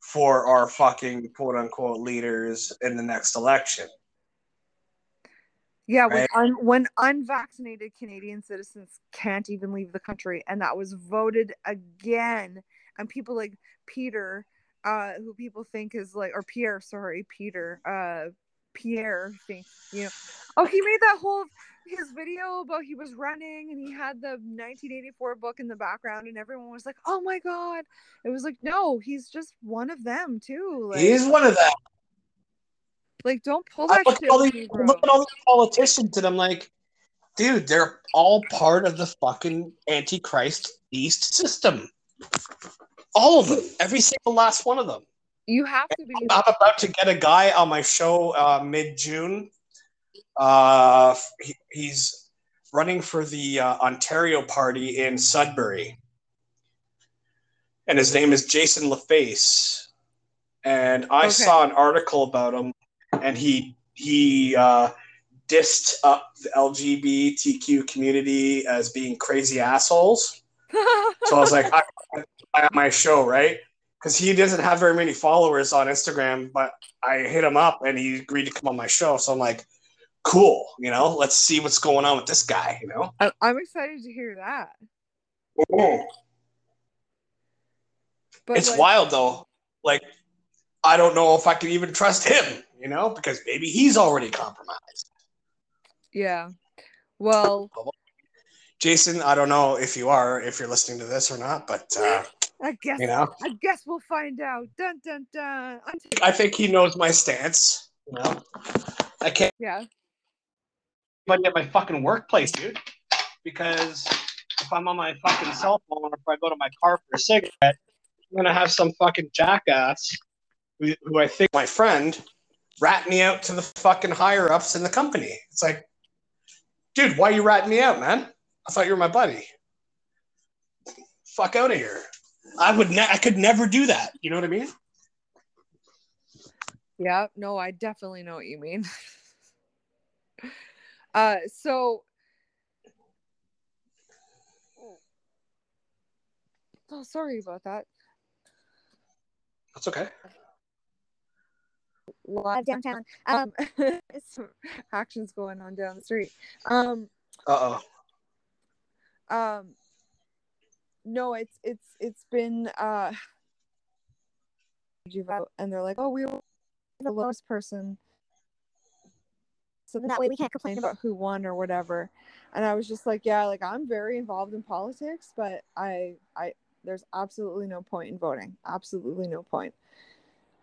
for our fucking quote unquote leaders in the next election. yeah Right. when, un- when unvaccinated canadian citizens can't even leave the country and that was voted again and people like peter uh who people think is like or pierre sorry peter uh Pierre thinks, you know. Oh, he made that whole his video about he was running and he had the 1984 book in the background and everyone was like, "Oh my god!" It was like, no, he's just one of them too. Like, He's one of them. like don't pull I that look, shit. all these, I look at all these politicians and I'm like, dude, they're all part of the fucking Antichrist beast system. All of them. Every single last one of them. You have to be. I'm about to get a guy on my show uh, mid June. Uh, he, he's running for the uh, Ontario Party in Sudbury, and his name is Jason LaFace. And I Okay. saw an article about him, and he he uh, dissed up the LGBTQ community as being crazy assholes. So I was like, I, I on my show, right? Because he doesn't have very many followers on Instagram, but I hit him up and he agreed to come on my show. So I'm like, cool, you know, let's see what's going on with this guy, you know? I- I'm excited to hear that. But it's like, wild though. Like, I don't know if I can even trust him, you know, because maybe he's already compromised. Yeah. Well, Jason, I don't know if you are, if you're listening to this or not, but uh, I guess you know, I guess we'll find out. Dun dun dun. T- I think he knows my stance. You know, I can't. yeah. anybody at my fucking workplace, dude. Because if I'm on my fucking cell phone or if I go to my car for a cigarette, I'm gonna have some fucking jackass who, who I think my friend rat me out to the fucking higher ups in the company. It's like, dude, why you ratting me out, man? I thought you were my buddy. Fuck out of here. I would ne- I could never do that. You know what I mean? Yeah, no, I definitely know what you mean. uh so Oh, sorry about that. That's okay. Live downtown. Um some actions going on down the street. Um Uh oh. um no, it's it's it's been uh and they're like, "Oh, we were the lowest person." So then that way we can't complain about who won or whatever. And I was just like, yeah, like I'm very involved in politics, but I I there's absolutely no point in voting. Absolutely no point.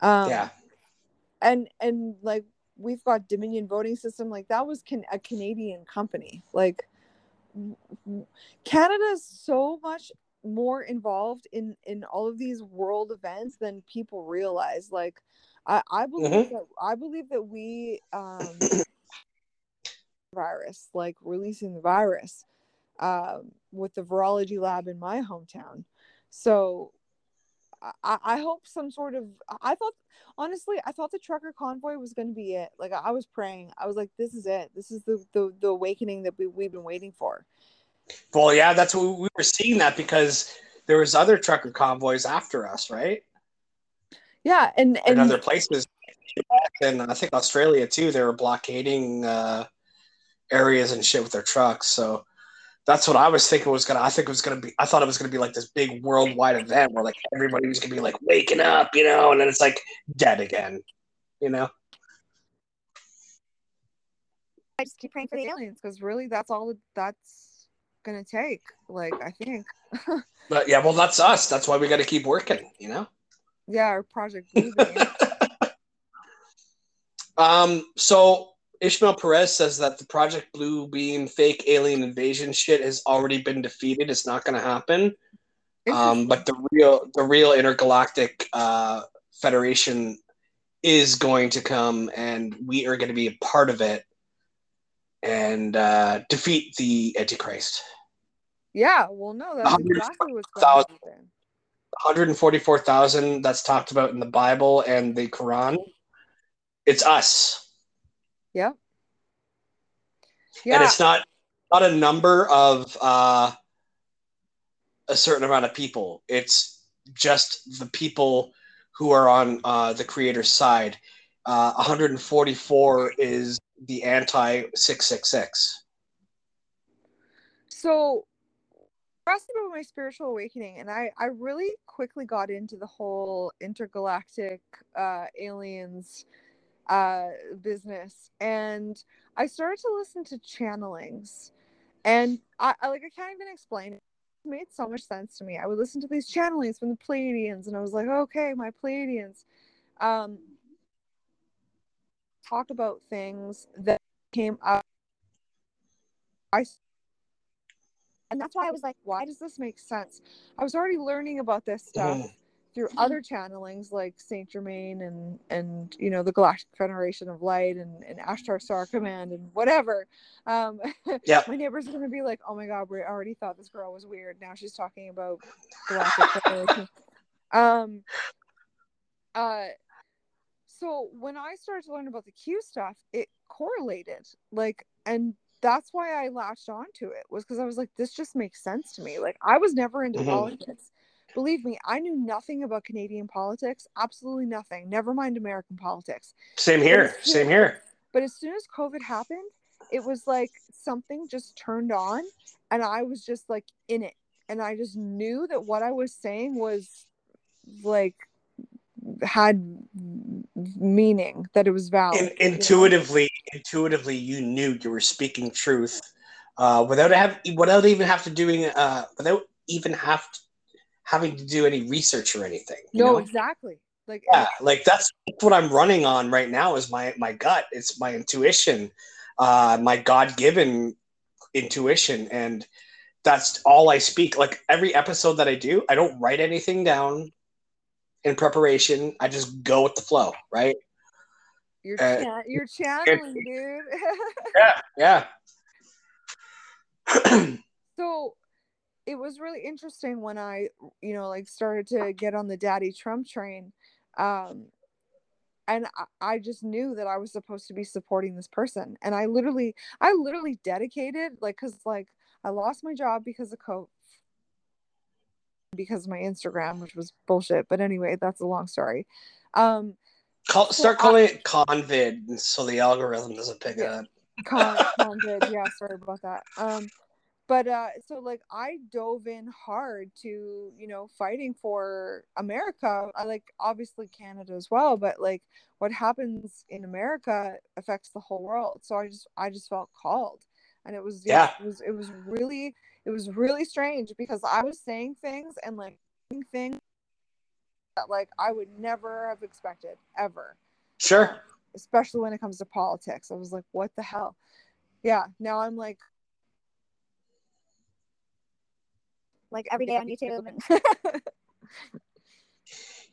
Um Yeah. and and like we've got Dominion voting system like that was can a Canadian company. Like w- w- Canada's so much more involved in in all of these world events than people realize. Like I I believe that I believe that we um virus like releasing the virus um with the virology lab in my hometown. So I, I hope some sort of I thought honestly I thought the trucker convoy was going to be it. Like I was praying. I was like this is it. This is the the, the awakening that we, we've been waiting for. Well, yeah, that's what we were seeing that because there was other trucker convoys after us, right? Yeah, and In and other places, and I think Australia too. They were blockading uh, areas and shit with their trucks. So that's what I was thinking was gonna. I think it was gonna be. I thought it was gonna be like this big worldwide event where like everybody was gonna be like waking up, you know, and then it's like dead again, you know. I just keep praying for the aliens because really that's all that's gonna take. Like I think, But yeah, well, that's us. That's why we got to keep working, you know. yeah, our Project Um, so Ismael Perez says that the Project Blue Beam fake alien invasion shit has already been defeated. It's not going to happen. Um, but the real, the real intergalactic uh, federation is going to come, and we are going to be a part of it and uh, defeat the Antichrist. yeah, well, no, that's exactly what's going to happen. 144,000 that's talked about in the Bible and the Quran. It's us. Yeah. Yeah. and it's not not a number of uh, a certain amount of people. It's just the people who are on uh, the creator's side. Uh, 144 is the anti 666. so asked about my spiritual awakening and i i really quickly got into the whole intergalactic uh aliens uh, business, and I started to listen to channelings, and I, I like I can't even explain it. Made so much sense to me. I would listen to these channelings from the Pleiadians, and I was like, okay, my Pleiadians. Um, talk about things that came up. I and that's why I was like, why does this make sense? I was already learning about this stuff Mhm. through other channelings like Saint Germain and and you know the Galactic Federation of Light and, and Ashtar Star Command and whatever. Um, Yeah. my neighbors are gonna be like, oh my god, we already thought this girl was weird. Now she's talking about Galactic Federation. Um, uh, so when I started to learn about the Q stuff, it correlated like, and that's why I latched onto it was because I was like, this just makes sense to me. Like I was never into Mhm. politics. Believe me, I knew nothing about Canadian politics, absolutely nothing. Never mind American politics. Same here. Same here. But as soon as COVID happened, it was like something just turned on and I was just like in it. And I just knew that what I was saying was like had meaning, that it was valid. In, you know? intuitively, intuitively, you knew you were speaking truth, uh, without have without even have to doing uh, without even have to, having to do any research or anything. You No, know? exactly. Like yeah like that's what i'm running on right now is my my gut it's my intuition uh my god-given intuition and that's all i speak like every episode that i do i don't write anything down in preparation i just go with the flow right you're uh, chan- you're channeling, dude. yeah yeah so it was really interesting when I, you know, like started to get on the daddy Trump train. Um, and I, I just knew that I was supposed to be supporting this person. And I literally, I literally dedicated, like, cause like I lost my job because of COVID, because of my Instagram, which was bullshit. But anyway, that's a long story. Um, Call, start calling it convid so the algorithm doesn't pick it Yeah. up con, con did. Yeah, sorry about that. Um, but uh, so like I dove in hard to you know fighting for America. I like obviously Canada as well, but like what happens in America affects the whole world. So I just I just felt called, and it was Yeah. it was it was really it was really strange because I was saying things and like things that like I would never have expected ever sure especially when it comes to politics. I was like, what the hell? Yeah, now I'm like like every day on YouTube and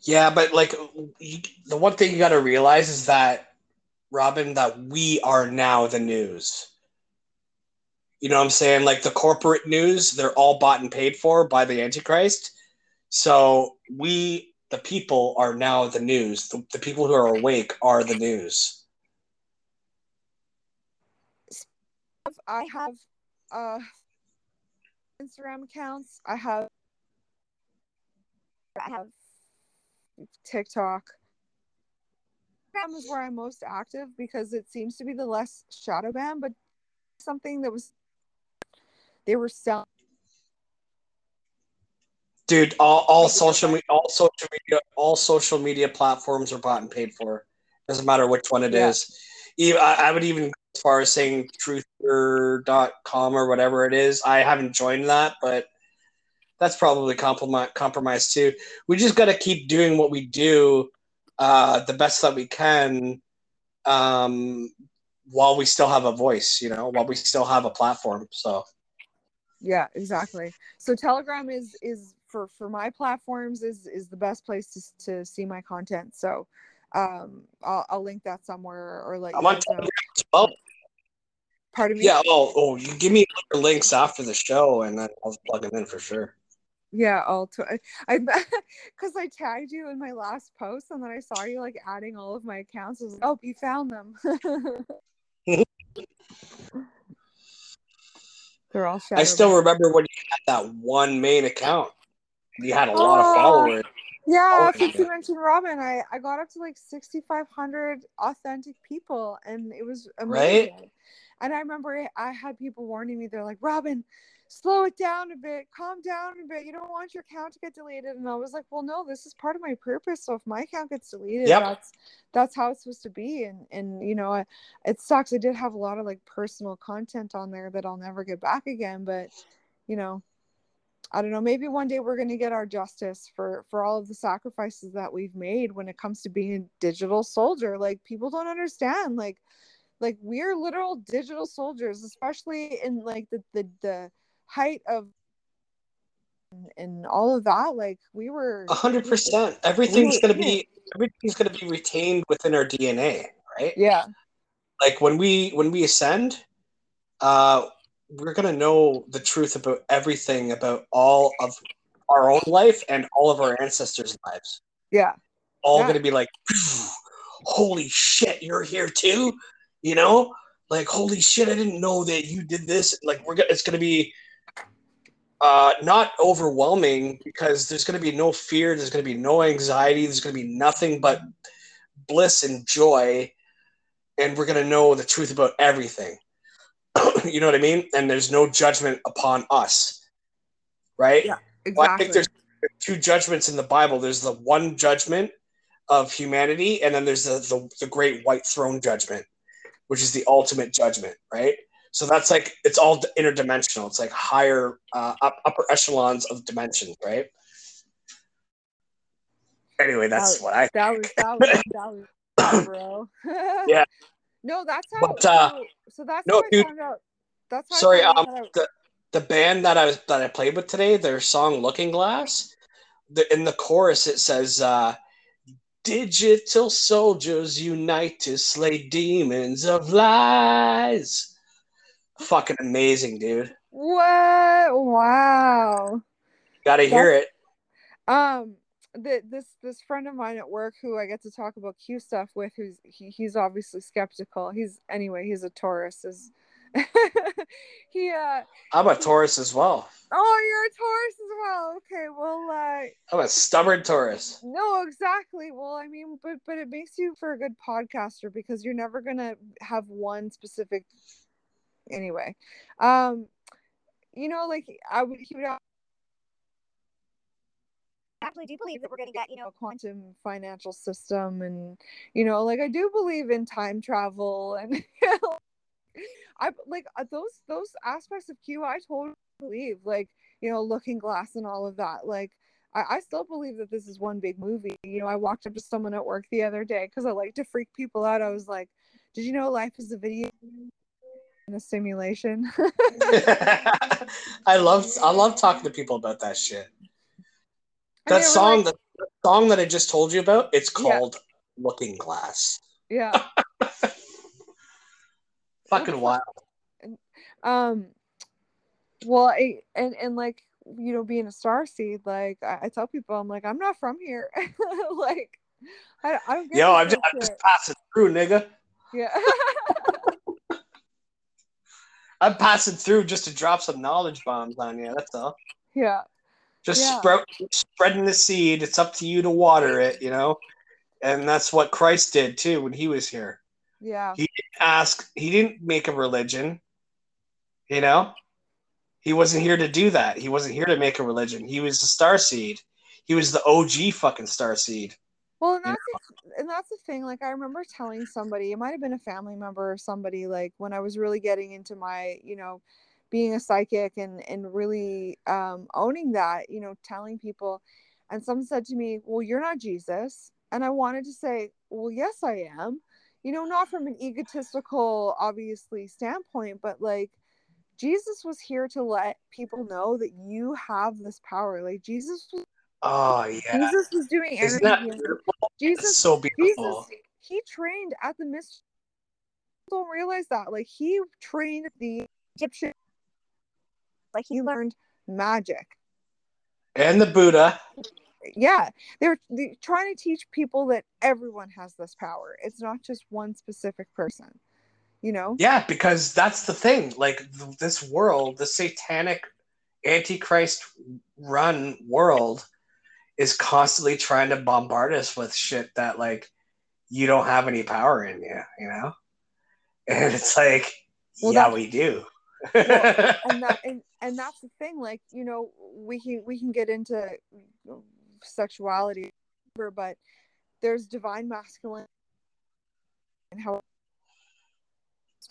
Yeah, but like you, the one thing you got to realize is that Robin, that we are now the news. You know what I'm saying? Like the corporate news, they're all bought and paid for by the Antichrist. So we, the people, are now the news. The, the people who are awake are the news. I have uh Instagram accounts. I have I have TikTok. Instagram is where I'm most active because it seems to be the less shadow ban, but something that was they were selling Dude, all, all social media, all social media, all social media platforms are bought and paid for. Doesn't matter which one it Yeah. is. Even, I, I would even go as far as saying truther.com or whatever it is. I haven't joined that, but that's probably compromise compromise too. We just got to keep doing what we do uh, the best that we can um, while we still have a voice, you know, while we still have a platform. So yeah exactly so telegram is is for for my platforms is is the best place to, to see my content so um I'll, I'll link that somewhere or like I'm on Telegram as well. pardon me Yeah. Oh, oh, you give me your links after the show, and then I'll plug them in for sure. yeah i'll t- i because I, tagged you in my last post and then i saw you like adding all of my accounts I was like, oh you found them they're all I still remember when you had that one main account. You had a lot of Oh. followers. Yeah, Oh, since yeah. you mentioned Robin, I, I got up to like 6,500 authentic people and it was amazing. And I remember I had people warning me, they're like, Robin, slow it down a bit, calm down a bit. You don't want your account to get deleted. And I was like, well, no, this is part of my purpose. So if my account gets deleted, Yep. that's that's how it's supposed to be. And and you know, I, it sucks. I did have a lot of like personal content on there that I'll never get back again. But you know, I don't know. Maybe one day we're going to get our justice for for all of the sacrifices that we've made when it comes to being a digital soldier. Like people don't understand. Like like we're literal digital soldiers, especially in like the the, the height of and, all of that. Like we were A hundred percent. Everything's We- gonna be everything's gonna be retained within our DNA, right? Yeah. Like when we when we ascend, uh, we're gonna know the truth about everything about all of our own life and all of our ancestors' lives. Yeah. All Yeah. gonna be like, holy shit, you're here too, you know? Like, holy shit, I didn't know that you did this. Like, we're gonna, it's gonna be uh, not overwhelming because there's going to be no fear, there's going to be no anxiety, there's going to be nothing but bliss and joy, and we're going to know the truth about everything. you know what I mean? And there's no judgment upon us, right? Yeah, Well, I Exactly. think there's two judgments in the Bible. There's the one judgment of humanity, and then there's the, the, the great white throne judgment, which is the ultimate judgment, right? So that's like it's all interdimensional. It's like higher, uh, up, upper echelons of dimensions, right? Anyway, that's That- what I. that was that was that was bro. Yeah. No, that's how. But, uh, so, so that's no, how I dude. found out. That's how Sorry, um, out the the band that I was that I played with today, their song "Looking Glass," the, in the chorus it says, uh, "Digital soldiers unite to slay demons of lies." Fucking amazing, dude. What? Wow. Got to hear it. Um, the, this this friend of mine at work who I get to talk about Q stuff with, who's he, he's obviously skeptical. He's anyway, he's a Taurus. Is he? Uh, I'm a Taurus as well. oh, you're a Taurus as well. Okay, well, uh, I'm a stubborn Taurus. no, exactly. Well, I mean, but but it makes you for a good podcaster because you're never gonna have one specific. Anyway, um, you know, like I would he would actually do believe that we're going to get, you know, know, quantum financial system and you know like i do believe in time travel and you know, i like uh, those those aspects of q i totally believe like you know looking glass and all of that. Like I, I still believe that this is one big movie. You know i walked up to someone at work the other day because i like to freak people out. I was like did you know life is a video and a simulation I love I love talking to people about that shit. And they That song, like- that that song that I just told you about, it's Yeah. called "Looking Glass." yeah Fucking wild. um well I, and and like you know being a star seed like i, I tell people i'm like i'm not from here like I, I don't get yo i'm just, I'm just passing through, nigga. yeah I'm passing through just to drop some knowledge bombs on you. That's all. yeah Just Yeah. sprout, spreading the seed. It's up to you to water it, you know. And that's what Christ did too when he was here. yeah He didn't Ask. He didn't make a religion. You know, he wasn't here to do that. He wasn't here to make a religion. He was the star seed. He was the OG fucking star seed. Well and You that's the, and that's the thing like i remember telling somebody it might have been a family member or somebody like when i was really getting into my you know being a psychic and and really um owning that you know telling people and someone said to me well you're not jesus and i wanted to say well yes i am you know not from an egotistical obviously standpoint but like jesus was here to let people know that you have this power like jesus was Oh yeah, jesus was doing isn't healing. beautiful? It's jesus so beautiful. Jesus, he trained at the mystery. Don't realize that. Like he trained the Egyptian. Like he learned magic. And the Buddha. Yeah, they were they, trying to teach people that everyone has this power. It's not just one specific person. You know. Yeah, because that's the thing. Like th- this world, the satanic, antichrist run world, is constantly trying to bombard us with shit that like you don't have any power in you. You know, and it's like, Well, yeah, we do. and that and, and that's the thing like you know we can we can get into sexuality but there's divine masculine and how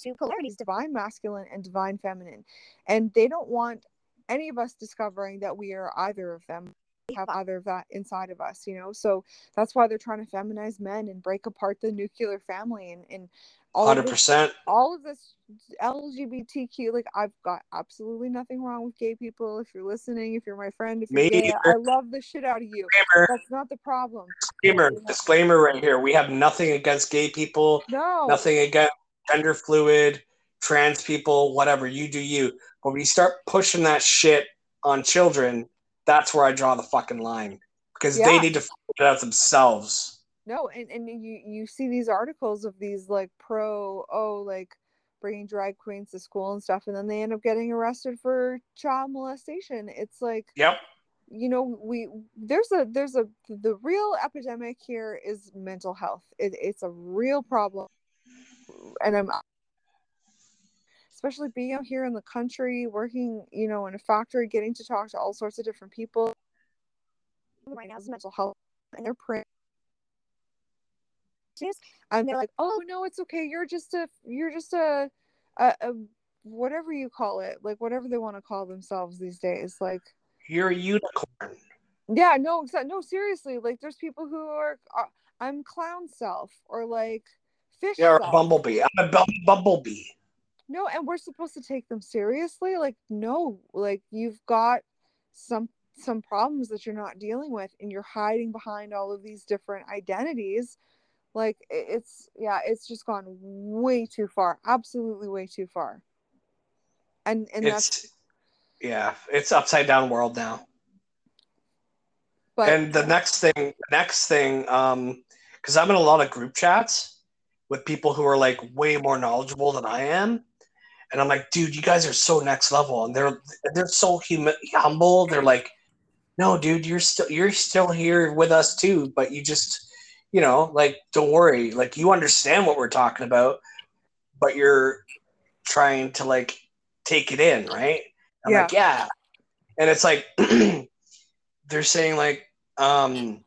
two polarities divine masculine and divine feminine and they don't want any of us discovering that we are either of them have either of that inside of us you know so that's why they're trying to feminize men and break apart the nuclear family and, and all of Hundred this percent. all of this LGBTQ, like I've got absolutely nothing wrong with gay people. If you're listening, if you're my friend, if you're gay, I love the shit out of you. Disclaimer, That's not the problem. disclaimer, disclaimer right here. We have nothing against gay people, No, nothing against gender fluid, trans people, whatever. You do you. But when you start pushing that shit on children, that's where I draw the fucking line. Because they need to figure it out themselves. no, and and you you see these articles of these like pro oh like bringing drag queens to school and stuff, and then they end up getting arrested for child molestation. It's like Yep. you know we there's a there's a the real epidemic here is mental health it, it's a real problem and i'm especially being out here in the country working you know in a factory getting to talk to all sorts of different people right now is mental health and they're praying and they're like oh no it's okay you're just a you're just a, a, a whatever you call it like whatever they want to call themselves these days like You're a unicorn. yeah, no, no, seriously. Like, there's people who are, uh, I'm clown self or like fish You're a bumblebee. I'm a bumblebee. No, and we're supposed to take them seriously. Like, no, like you've got some some problems that you're not dealing with, and you're hiding behind all of these different identities. Like, it's yeah, it's just gone way too far. Absolutely, way too far. And and that's yeah, it's upside down world now. but and the next thing next thing um because i'm in a lot of group chats with people who are like way more knowledgeable than i am and i'm like dude you guys are so next level. And they're they're so hum- humble. They're like no dude you're still you're still here with us too but you just you know like don't worry. Like you understand what we're talking about but you're trying to like take it in right? I'm like yeah. and it's like they're saying like um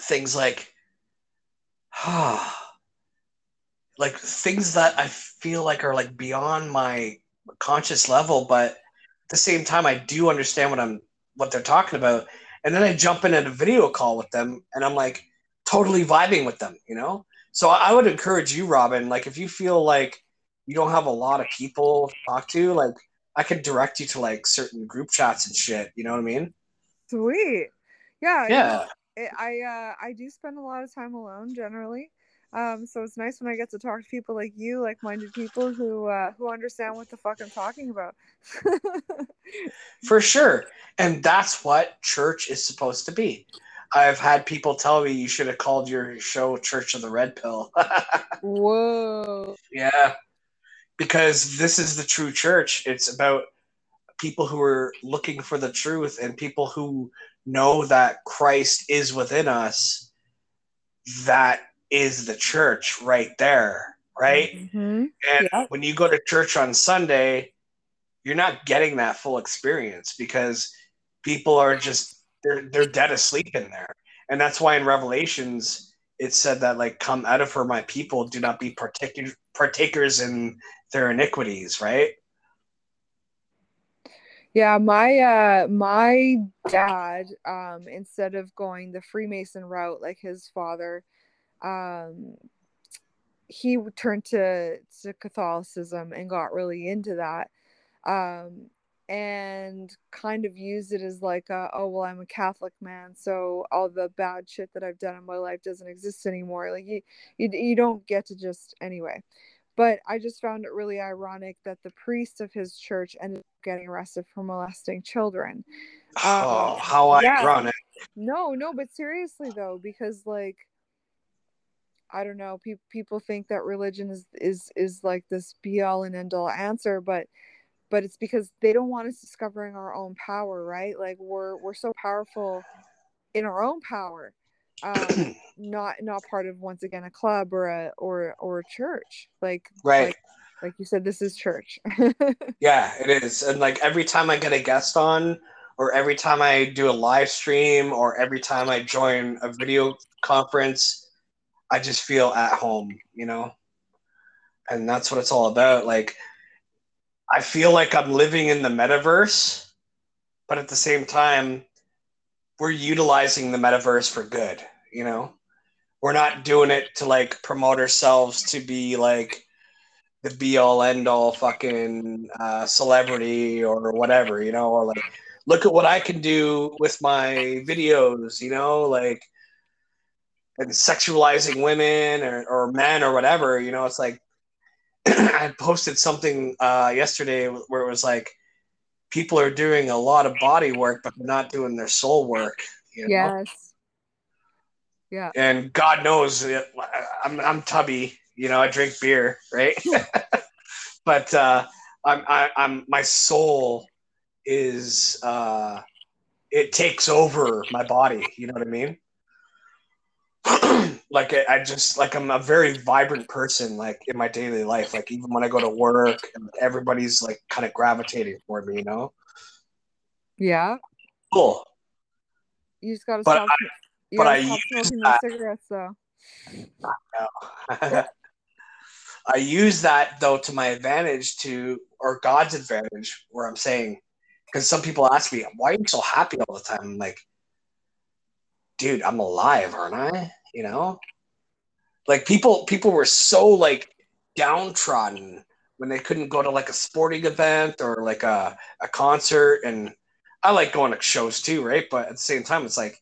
things like like things that I feel like are like beyond my conscious level, but at the same time I do understand what I'm what they're talking about. And then I jump in at a video call with them and I'm like totally vibing with them, you know? So I would encourage you, Robin, like if you feel like you don't have a lot of people to talk to, like I could direct you to like certain group chats and shit. You know what I mean? sweet. Yeah, Yeah. it, I uh I do spend a lot of time alone generally. Um, so it's nice when I get to talk to people like you, like-minded people who uh, who understand what the fuck I'm talking about. For sure. And that's what church is supposed to be. I've had people tell me you should have called your show Church of the Red Pill. Whoa. yeah. Because this is the true church. It's about people who are looking for the truth and people who know that Christ is within us. That is the church right there, right? Mhm. And Yeah. when you go to church on Sunday, you're not getting that full experience because people are just they're they're dead asleep in there. And that's why in Revelations it said that like come out of her my people do not be partic- partakers in their iniquities, right? Yeah, my uh my dad um instead of going the Freemason route like his father um he turned to to Catholicism and got really into that um and kind of used it as like a, oh well I'm a Catholic man so all the bad shit that I've done in my life doesn't exist anymore like you you, you don't get to just anyway but I just found it really ironic that the priest of his church ended up getting arrested for molesting children. Um, oh, how yeah. ironic. No, no, but seriously though, because like I don't know, pe- people think that religion is is is like this be all and end all answer, but but it's because they don't want us discovering our own power, right? Like we're we're so powerful in our own power. Um, not not part of once again a club or a or or a church. Like Right. like, like you said, this is church. Yeah, it is. And like every time I get a guest on, or every time I do a live stream, or every time I join a video conference, I just feel at home, you know? And that's what it's all about. Like, I feel like I'm living in the metaverse, but at the same time, we're utilizing the metaverse for good, you know? We're not doing it to like promote ourselves to be like, the be all end all fucking uh, celebrity or whatever, you know, or like look at what I can do with my videos, you know, like and sexualizing women or, or men or whatever, you know, it's like I posted something uh, yesterday where it was like people are doing a lot of body work, but they're not doing their soul work. You know? yes. Yeah. and God knows uh, I'm I'm tubby, you know, I drink beer, right? but uh, I'm I, I'm my soul is uh, it takes over my body. You know what I mean? like I, I just like I'm a very vibrant person, like in my daily life. Like even when I go to work, everybody's like kind of gravitating for me. You know? Yeah. Cool. You just gotta But stop. I- you but gotta I stop use smoking that- those cigarettes, though. I use that though to my advantage to or God's advantage where I'm saying because some people ask me why are you so happy all the time I'm like dude I'm alive aren't I you know like people people were so like downtrodden when they couldn't go to like a sporting event or like a, a concert and I like going to shows too right but at the same time it's like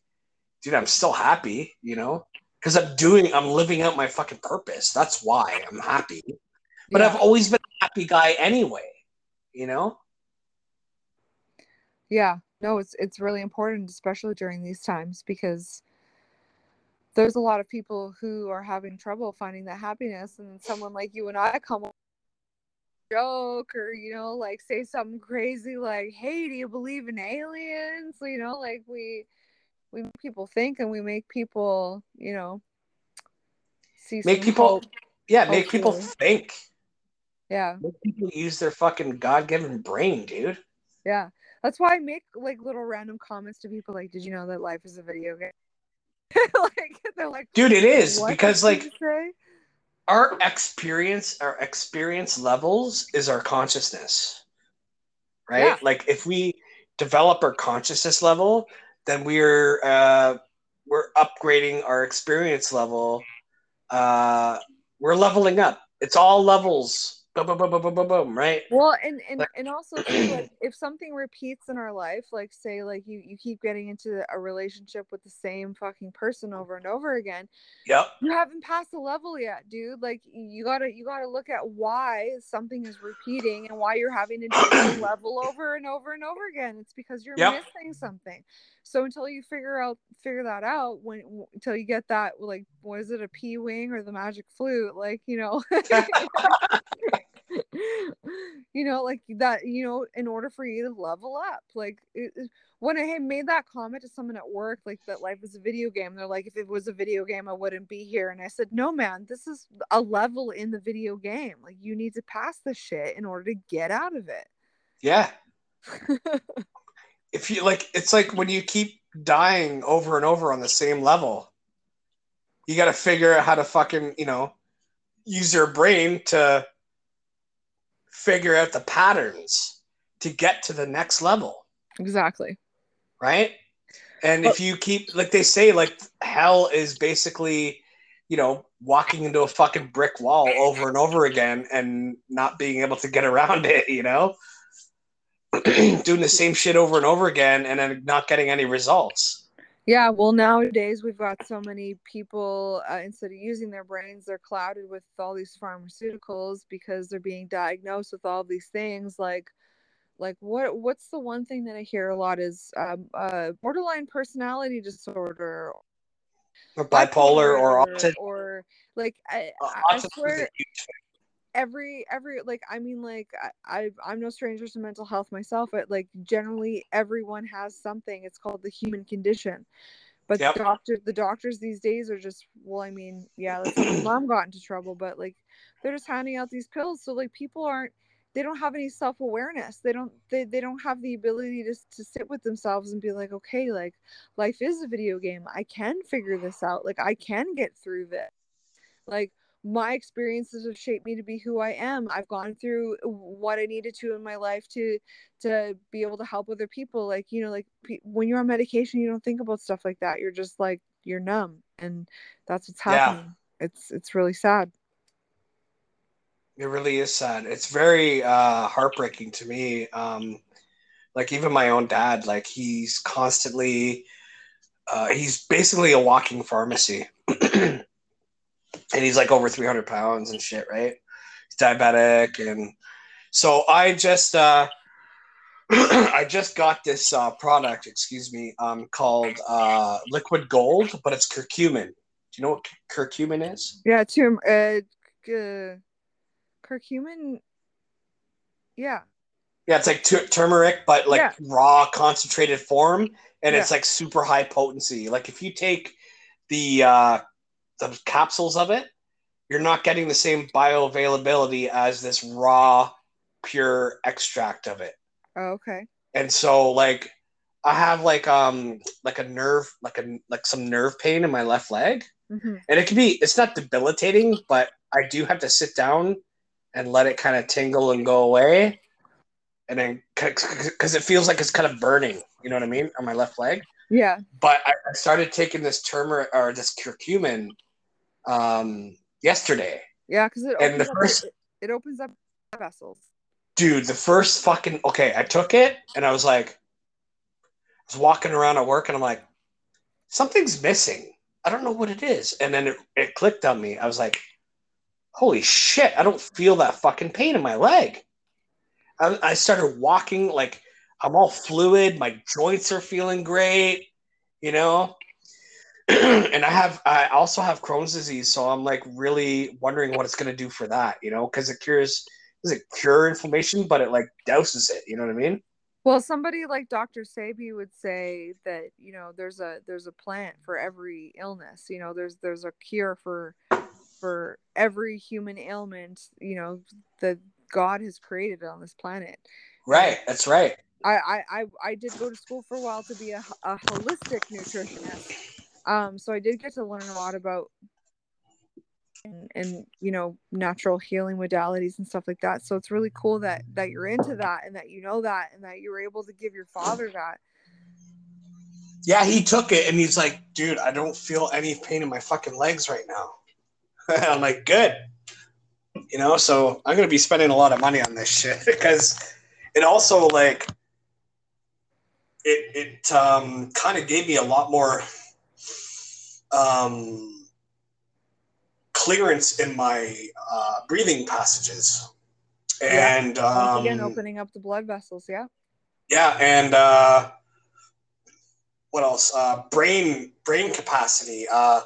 dude I'm still happy you know because I'm doing, I'm living out my fucking purpose. That's why I'm happy. But Yeah. I've always been a happy guy anyway, you know? yeah no it's it's really important especially during these times because there's a lot of people who are having trouble finding that happiness and someone like you and i come joke or you know like say something crazy like hey do you believe in aliens you know like we we make people think and we make people you know see Make people, hope. yeah, make people think. yeah Make people use their fucking God given brain, dude. Yeah. That's why I make like little random comments to people like, did you know that life is a video game? like they're like Dude, it is because, like, our experience, our experience levels is our consciousness, right? Yeah. Like, if we develop our consciousness level, then we're uh, we're upgrading our experience level. Uh, we're leveling up. It's all levels. Boom, boom, boom, boom, boom, boom, boom, right? Well, and and, Like- and also like if something repeats in our life, like say like you you keep getting into a relationship with the same fucking person over and over again, Yep. you haven't passed the level yet, dude. Like you gotta you gotta look at why something is repeating and why you're having to do the level over and over and over again. It's because you're Yep. missing something. So until you figure out figure that out, when w- until you get that like was it a P wing or the magic flute, like you know. you know like that you know in order for you to level up like it, when i made that comment to someone at work like that life is a video game they're like if it was a video game i wouldn't be here and i said no man this is a level in the video game like you need to pass the shit in order to get out of it Yeah. If you like, it's like when you keep dying over and over on the same level, you got to figure out how to fucking, you know, use your brain to figure out the patterns to get to the next level, exactly right? And if you keep, like they say, like hell is basically, you know, walking into a fucking brick wall over and over again and not being able to get around it, you know? Doing the same shit over and over again and then not getting any results. Yeah, well, nowadays we've got so many people, uh, instead of using their brains, they're clouded with all these pharmaceuticals because they're being diagnosed with all these things. Like, like what? What's the one thing that I hear a lot is um, uh, borderline personality disorder, Or bipolar or autism. or like I, Uh, I- I autism is a swear. Every every like i mean like I, I i'm no stranger to mental health myself but like generally everyone has something it's called the human condition But Yep. the doctor, the doctors these days are just, well, I mean, yeah, let's my mom got into trouble, but like they're just handing out these pills, so like people aren't, they don't have any self awareness. They don't, they, they don't have the ability to to sit with themselves and be like, okay, like life is a video game. I can figure this out. Like I can get through this. Like my experiences have shaped me to be who I am. I've gone through what I needed to in my life to to be able to help other people. Like you know, like pe- when you're on medication, you don't think about stuff like that. You're just like you're numb, and that's what's Yeah. happening. It's it's really sad. It really is sad. It's very uh, heartbreaking to me. Um, like even my own dad, like he's constantly, uh, he's basically a walking pharmacy, and he's like over three hundred pounds and shit, right? He's diabetic, and so I just, uh, I just got this uh, product, excuse me, um, called uh, Liquid Gold, but it's curcumin. Do you know what curcumin is? Yeah, tum- uh, uh, curcumin. Yeah, Yeah, it's like tu- turmeric, but like Yeah. raw concentrated form, and Yeah. it's like super high potency. Like if you take the uh, the capsules of it, you're not getting the same bioavailability as this raw, pure extract of it. oh, okay. And so, like, I have like um like a nerve, like a like some nerve pain in my left leg, hmm and it can be it's not debilitating, but I do have to sit down and let it kind of tingle and go away, and then because it feels like it's kind of burning, you know what I mean, on my left leg. Yeah, But I, I started taking this turmeric or this curcumin um, yesterday, yeah, because it And opens the up first- it, it opens up vessels. dude. The first fucking okay, I took it and I was like, I was walking around at work and I'm like, something's missing. I don't know what it is, and then it, it clicked on me. I was like, holy shit! I don't feel that fucking pain in my leg. I, I started walking like I'm all fluid. My joints are feeling great, you know. and I have, I also have Crohn's disease, so I'm like really wondering what it's gonna do for that, you know, because it cures, does it cure inflammation, but it like douses it, you know what I mean? Well, somebody like Dr. Sebi would say that you know there's a there's a plant for every illness. You know, there's there's a cure for for every human ailment. You know that God has created on this planet. Right, that's right. I I I, I did go to school for a while to be a, a holistic nutritionist. Um, so I did get to learn a lot about and, and you know natural healing modalities and stuff like that. So it's really cool that that you're into that and that you know that and that you were able to give your father that. Yeah, he took it and he's like, dude, I don't feel any pain in my fucking legs right now. I'm like, good. You know, so I'm gonna be spending a lot of money on this shit because it also like it it um kind of gave me a lot more um clearance in my uh, breathing passages. And Once um, again, opening up the blood vessels. Yeah. yeah, and uh, what else? Uh, brain brain capacity, uh,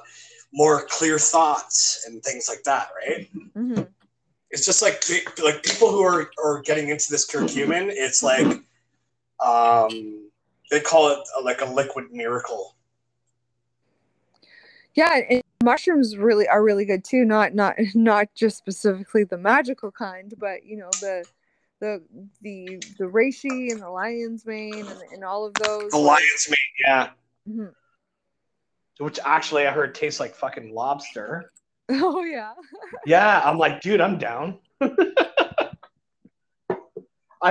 more clear thoughts, and things like that. Right? hmm It's just like like people who are are getting into this curcumin. It's like um, they call it uh, like a liquid miracle. Yeah, and mushrooms really are really good too. Not not not just specifically the magical kind, but you know the the the the reishi and the lion's mane and, and all of those. The lion's mane, yeah. Mhm. Which actually I heard tastes like fucking lobster. Oh yeah. Yeah, I'm like, dude, I'm down. I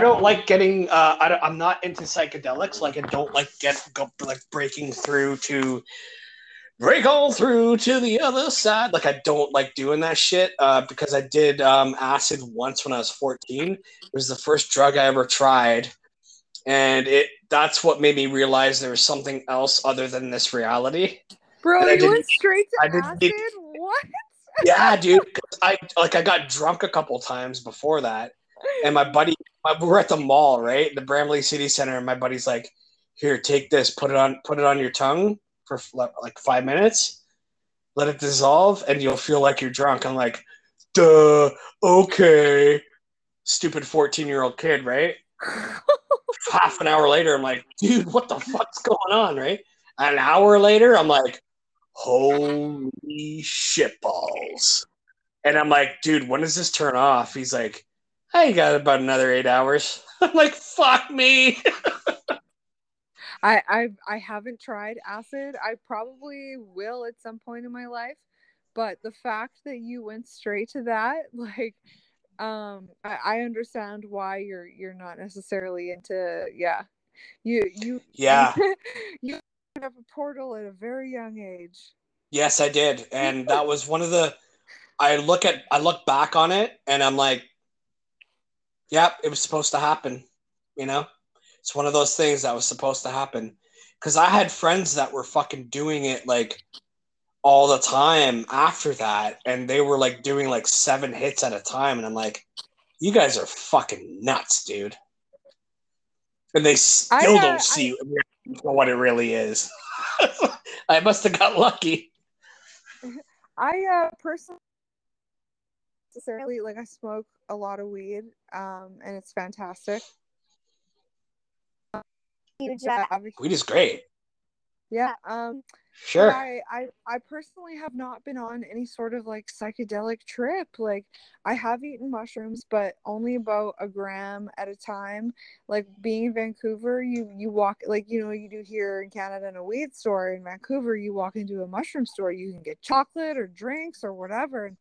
don't like getting. Uh, I don't, I'm not into psychedelics. Like, I don't like get go, like breaking through to break all through to the other side. Like, I don't like doing that shit uh, because I did um, acid once when I was 14. It was the first drug I ever tried, and it that's what made me realize there was something else other than this reality. Bro, I you went straight I to didn't acid? need- What? yeah, dude. I like I got drunk a couple times before that, and my buddy, my, we we're at the mall, right, the Bramalea City Center, and my buddy's like, "Here, take this, put it on, put it on your tongue for like five minutes, let it dissolve, and you'll feel like you're drunk." I'm like, "Duh, okay." Stupid fourteen-year-old kid, right? Half an hour later, I'm like, "Dude, what the fuck's going on?" Right? An hour later, I'm like, holy shit balls. And I'm like, dude, when does this turn off? He's like, I got about another eight hours. I'm like, fuck me. I I I haven't tried acid. I probably will at some point in my life, but the fact that you went straight to that, like, um, I, I understand why you're you're not necessarily into yeah, you you Yeah. you have a portal at a very young age. Yes, I did. And that was one of the I look at I look back on it and I'm like, yep, it was supposed to happen. You know? It's one of those things that was supposed to happen. Cause I had friends that were fucking doing it like all the time after that, and they were like doing like seven hits at a time, and I'm like, you guys are fucking nuts, dude. And they still I, uh, don't see what it really is. I must have got lucky. I uh personally necessarily like I smoke a lot of weed, um, and it's fantastic. Huge. Yeah, Uh, Weed is great. yeah, um, Sure. I, I I personally have not been on any sort of like psychedelic trip. Like I have eaten mushrooms, but only about a gram at a time. Like being in Vancouver, you you walk like you know you do here in Canada in a weed store. In Vancouver, you walk into a mushroom store, you can get chocolate or drinks or whatever. And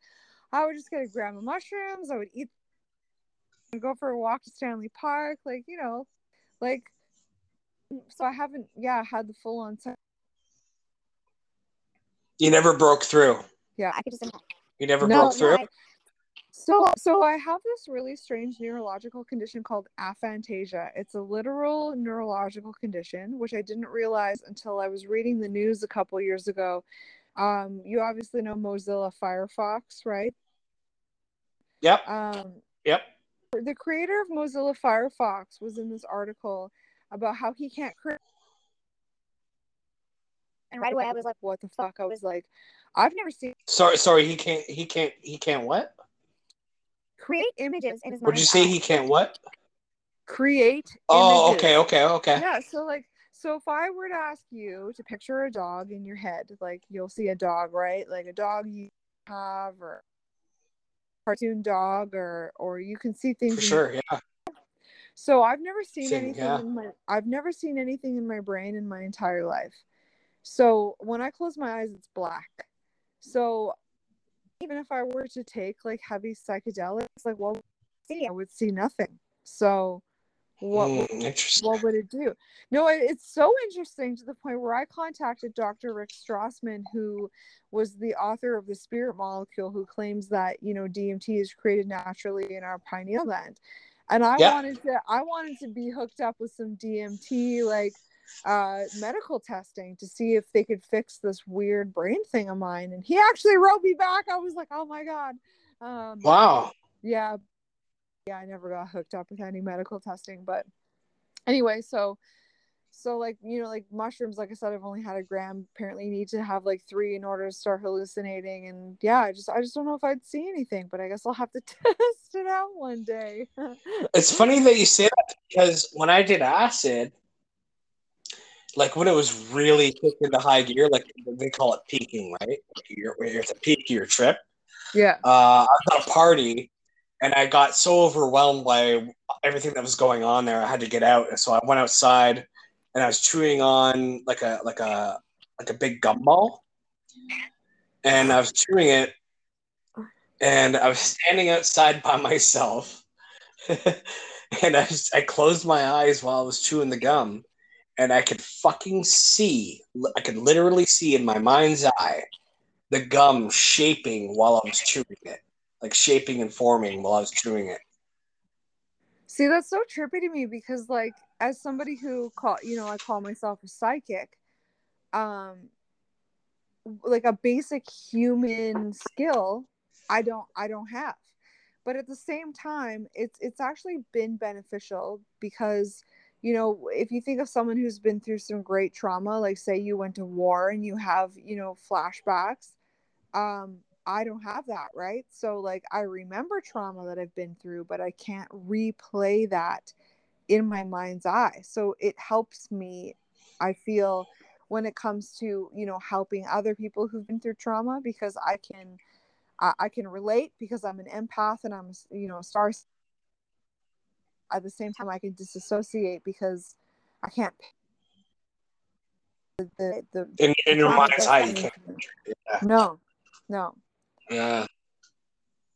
I would just get a gram of mushrooms. I would eat, and go for a walk to Stanley Park. Like you know, like so I haven't yeah had the full on. You never broke through. Yeah. I could just You never No, broke through. no, So, so I have this really strange neurological condition called aphantasia. It's a literal neurological condition, which I didn't realize until I was reading the news a couple years ago. Um, you obviously know Mozilla Firefox, right? Yep. Um, Yep. the creator of Mozilla Firefox was in this article about how he can't create. And right away I was like, "What the fuck?" I was like, "I've never seen Sorry, sorry. He can't. He can't. He can't. What? create images in his Would you say he can't? What? create." Oh, images. okay, okay, okay. yeah so like so if i were to ask you to picture a dog in your head like you'll see a dog right like a dog you have or cartoon dog or or you can see things For in- sure. Yeah. So i've never seen Same, anything yeah. in my i've never seen anything in my brain in my entire life so when i close my eyes it's black so even if i were to take like heavy psychedelics like well See, i would see nothing so what would Mm, interesting. what would it do? No, it, it's so interesting to the point where I contacted Dr. Rick Strassman, who was the author of the Spirit Molecule, who claims that you know DMT is created naturally in our pineal gland, and I Yeah. wanted to I wanted to be hooked up with some DMT like uh medical testing to see if they could fix this weird brain thing of mine and he actually wrote me back i was like oh my god um Wow. yeah yeah i never got hooked up with any medical testing but anyway so so like you know like mushrooms like i said i've only had a gram apparently you need to have like three in order to start hallucinating and yeah i just i just don't know if i'd see anything but i guess i'll have to test it out one day It's funny that you say that because when I did acid, like when it was really kicked into high gear, like they call it peaking, right? Like you're, you're at the peak of your trip. yeah Uh, I was at a party and I got so overwhelmed by everything that was going on there. I had to get out, and so I went outside and I was chewing on like a like a like a big gumball, and I was chewing it, and I was standing outside by myself, and I was, I closed my eyes while I was chewing the gum, and I could fucking see, I could literally see in my mind's eye the gum shaping while I was chewing it, like shaping and forming while I was chewing it. See, that's so trippy to me because, like, as somebody who call you know, I call myself a psychic, um, like a basic human skill, I don't, I don't have. But at the same time, it's it's actually been beneficial because, you know, if you think of someone who's been through some great trauma, like say you went to war and you have, you know, flashbacks, um, I don't have that, right? So like I remember trauma that I've been through, but I can't replay that in my mind's eye. So it helps me I feel when it comes to you know helping other people who've been through trauma because I can I, I can relate because I'm an empath and I'm you know a star at the same time I can disassociate because I can't the the, the In, in your mind's eye, you can't. Yeah, no no yeah.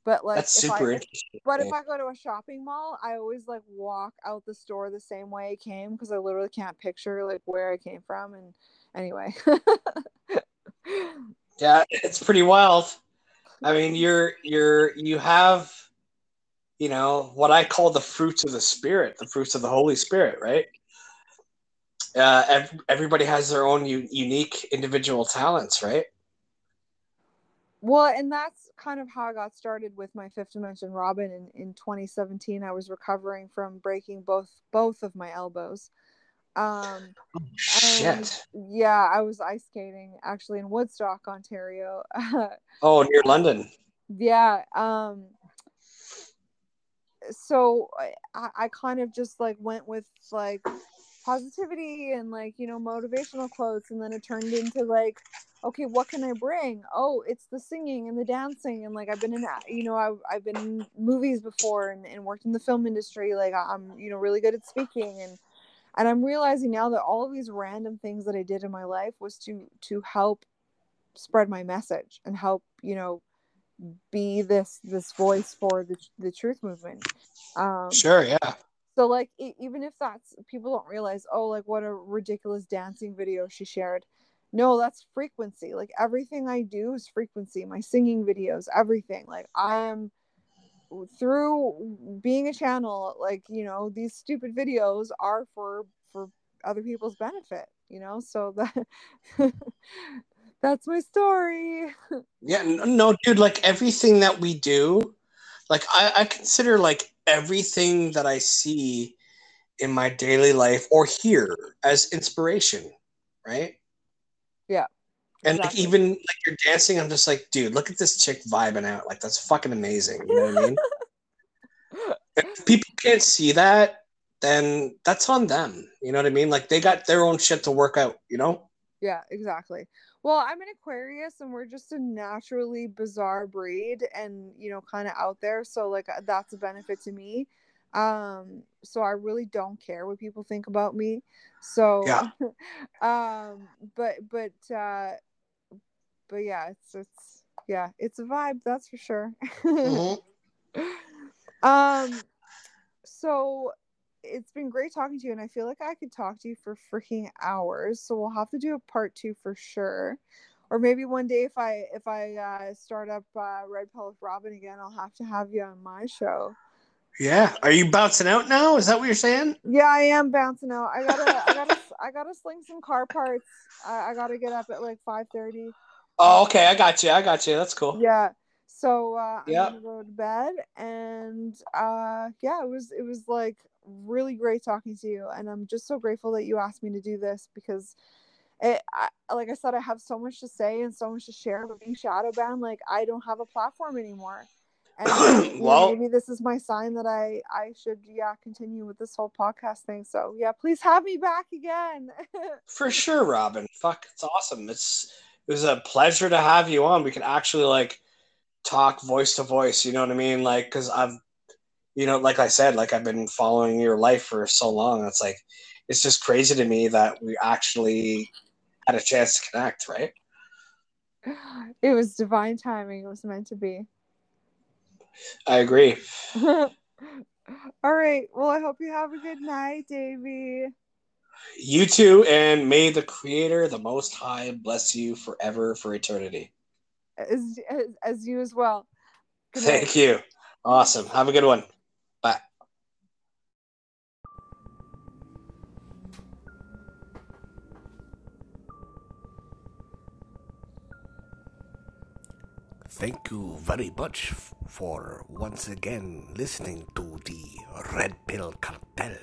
But like that's if I- super if- interesting. But if I go to a shopping mall, I always like walk out the store the same way I came because I literally can't picture like where I came from. And anyway, Yeah, it's pretty wild. I mean, you're you're you have, you know, what I call the fruits of the spirit, the fruits of the Holy Spirit, right? Uh, everybody has their own u- unique individual talents, right? Well, and that's kind of how I got started with my fifth dimension Robin. In in 2017, I was recovering from breaking both both of my elbows. Um, Shit. yeah, I was ice skating actually in Woodstock, Ontario. Oh, near London. yeah um so I, I kind of just like went with like positivity and like you know motivational quotes and then it turned into like okay what can i bring? Oh it's the singing and the dancing and like i've been in you know i've, I've been in movies before and, and worked in the film industry like i'm you know really good at speaking and and i'm realizing now that all of these random things that i did in my life was to to help spread my message and help you know be this this voice for the, the truth movement. Um Sure, yeah. so like even if that's people don't realize oh like what a ridiculous dancing video she shared no that's frequency. Like everything i do is frequency. My singing videos everything. Like i am through being a channel like you know these stupid videos are for for other people's benefit you know? So that that's my story. Yeah, no, dude, like everything that we do, like I, I consider like everything that I see in my daily life or hear as inspiration, right? Yeah, And like even like you're dancing, I'm just like, dude, look at this chick vibing out. Like that's fucking amazing. You know what I mean? if people can't see that, then that's on them. You know what I mean? Like they got their own shit to work out, you know? Yeah, exactly. Well, I'm an Aquarius and we're just a naturally bizarre breed and, you know, kind of out there. So, like, that's a benefit to me. Um, so I really don't care what people think about me. So, Yeah. um, but, but, uh, but yeah, it's, it's, yeah, it's a vibe, that's for sure. Mhm. um, so it's been great talking to you, and I feel like I could talk to you for freaking hours. So we'll have to do a part two for sure, or maybe one day if I if I uh, start up uh, Red Pill with Robin again, I'll have to have you on my show. Yeah. Are you bouncing out now? Is that what you're saying? Yeah, I am bouncing out. I gotta I gotta I gotta sling some car parts. I, I gotta get up at like five thirty. Oh, okay. I got you. I got you. That's cool. Yeah. So uh, I'm Yeah. gonna go to bed, and uh, yeah, it was it was like really great talking to you, and I'm just so grateful that you asked me to do this because it, I, like I said, I have so much to say and so much to share, but being shadow banned, like I don't have a platform anymore. And Well- maybe this is my sign that I I should yeah continue with this whole podcast thing. So yeah, please have me back again. For sure, Robin. Fuck, it's awesome. It's it was a pleasure to have you on. We can actually like talk voice to voice. You know what I mean? Like, because I've, you know, like I said, like I've been following your life for so long. It's like it's just crazy to me that we actually had a chance to connect, right? it was divine timing. It was meant to be. I agree. All right. Well, I hope you have a good night, Davy. You too, and may the Creator, the Most High, bless you forever for eternity. As, as, as you as well. Thank you. Awesome. Have a good one. Thank you very much for once again listening to the Red Pill Cartel,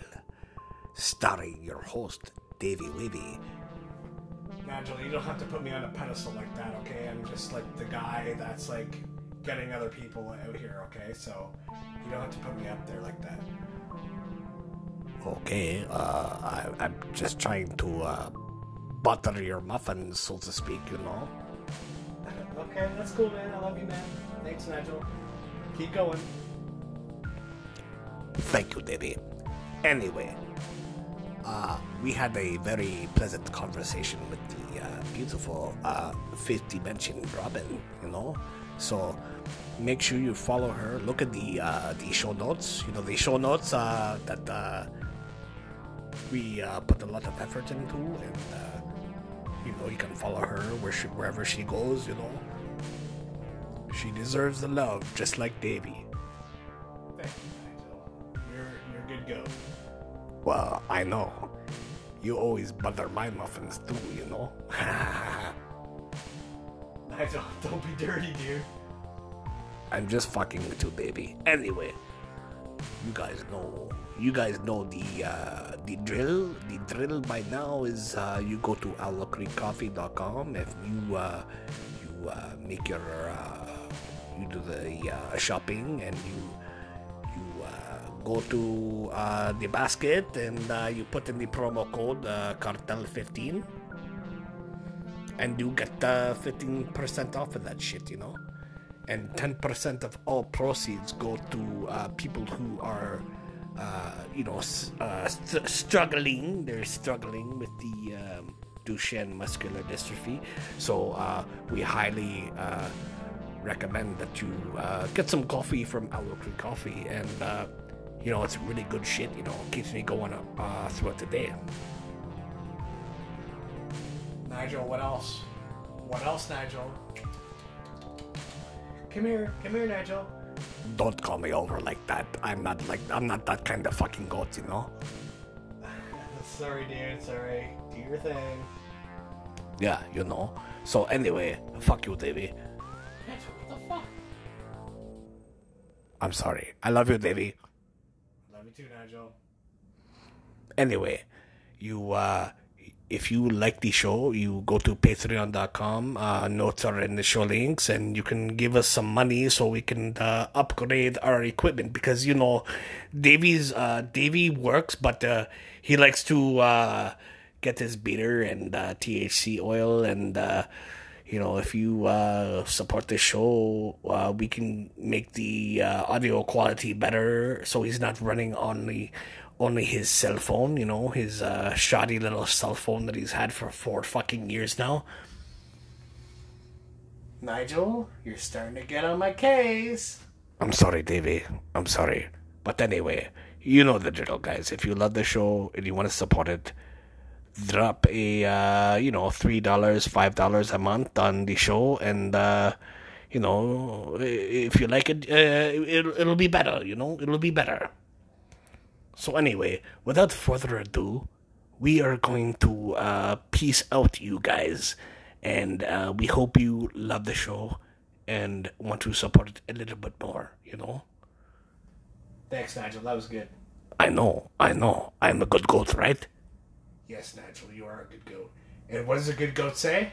starring your host, Davy Wavy. Nigel, you don't have to put me on a pedestal like that, okay? I'm just like the guy that's like getting other people out here, okay? So you don't have to put me up there like that. Okay, uh, I, I'm just trying to uh, butter your muffins, so to speak, you know. Okay, that's cool, man. I love you, man. Thanks, Nigel. Keep going. Thank you, Debbie. Anyway, uh, we had a very pleasant conversation with the uh, beautiful uh, fifth dimension Robin, you know. So make sure you follow her. Look at the uh, the show notes. You know the show notes uh, that uh, we uh, put a lot of effort into, and uh, you know you can follow her where she, wherever she goes. You know she deserves the love, just like Davy. Thank you, Nigel. You're you're good go. Well, I know. You always butter my muffins too, you know. Nigel, don't be dirty, dude. I'm just fucking with you, baby. Anyway, you guys know. You guys know the uh, the drill. The drill by now is uh, you go to owlcreekcoffee.com if you uh, you uh, make your uh, you do the uh, shopping and you you go to the basket and you put in the promo code uh, cartel15 and you get uh, 15% off of that shit you know and 10% of all proceeds go to uh, people who are uh, you know uh, st- struggling they're struggling with the um, Duchenne muscular dystrophy so uh, we highly uh, recommend that you uh, get some coffee from Owl Creek Coffee, and you know it's really good shit. You know, keeps me going throughout the day. Nigel, what else? What else, Nigel? Come here, come here, Nigel. Don't call me over like that. I'm not like I'm not that kind of fucking goat, you know. sorry, dude. Sorry. Do your thing. Yeah, you know. So anyway, fuck you, Davey. What the fuck? I'm sorry. I love you, Davey. Love you too, Nigel. Anyway, you uh if you like the show, you go to patreon.com. Uh, notes are in the show links, and you can give us some money so we can uh, upgrade our equipment. Because you know, Davy's uh, Davy works, but uh, he likes to uh, get his beater and uh, THC oil, and uh, you know, if you uh, support this show, uh, we can make the uh, audio quality better, so he's not running on the only his cell phone, you know, his uh, shoddy little cell phone that he's had for four fucking years now. Nigel, you're starting to get on my case. I'm sorry, Davey. I'm sorry. But anyway, you know the drill, guys. If you love the show and you want to support it, drop a uh, you know three dollars, five dollars a month on the show, and uh, you know if you like it, uh, it'll it'll be better. You know, it'll be better. So anyway, without further ado, we are going to uh, peace out, you guys, and uh, we hope you love the show and want to support it a little bit more. You know. Thanks, Nigel. That was good. I know. I know. I'm a good goat, right? Yes, Nigel, you are a good goat. And what does a good goat say?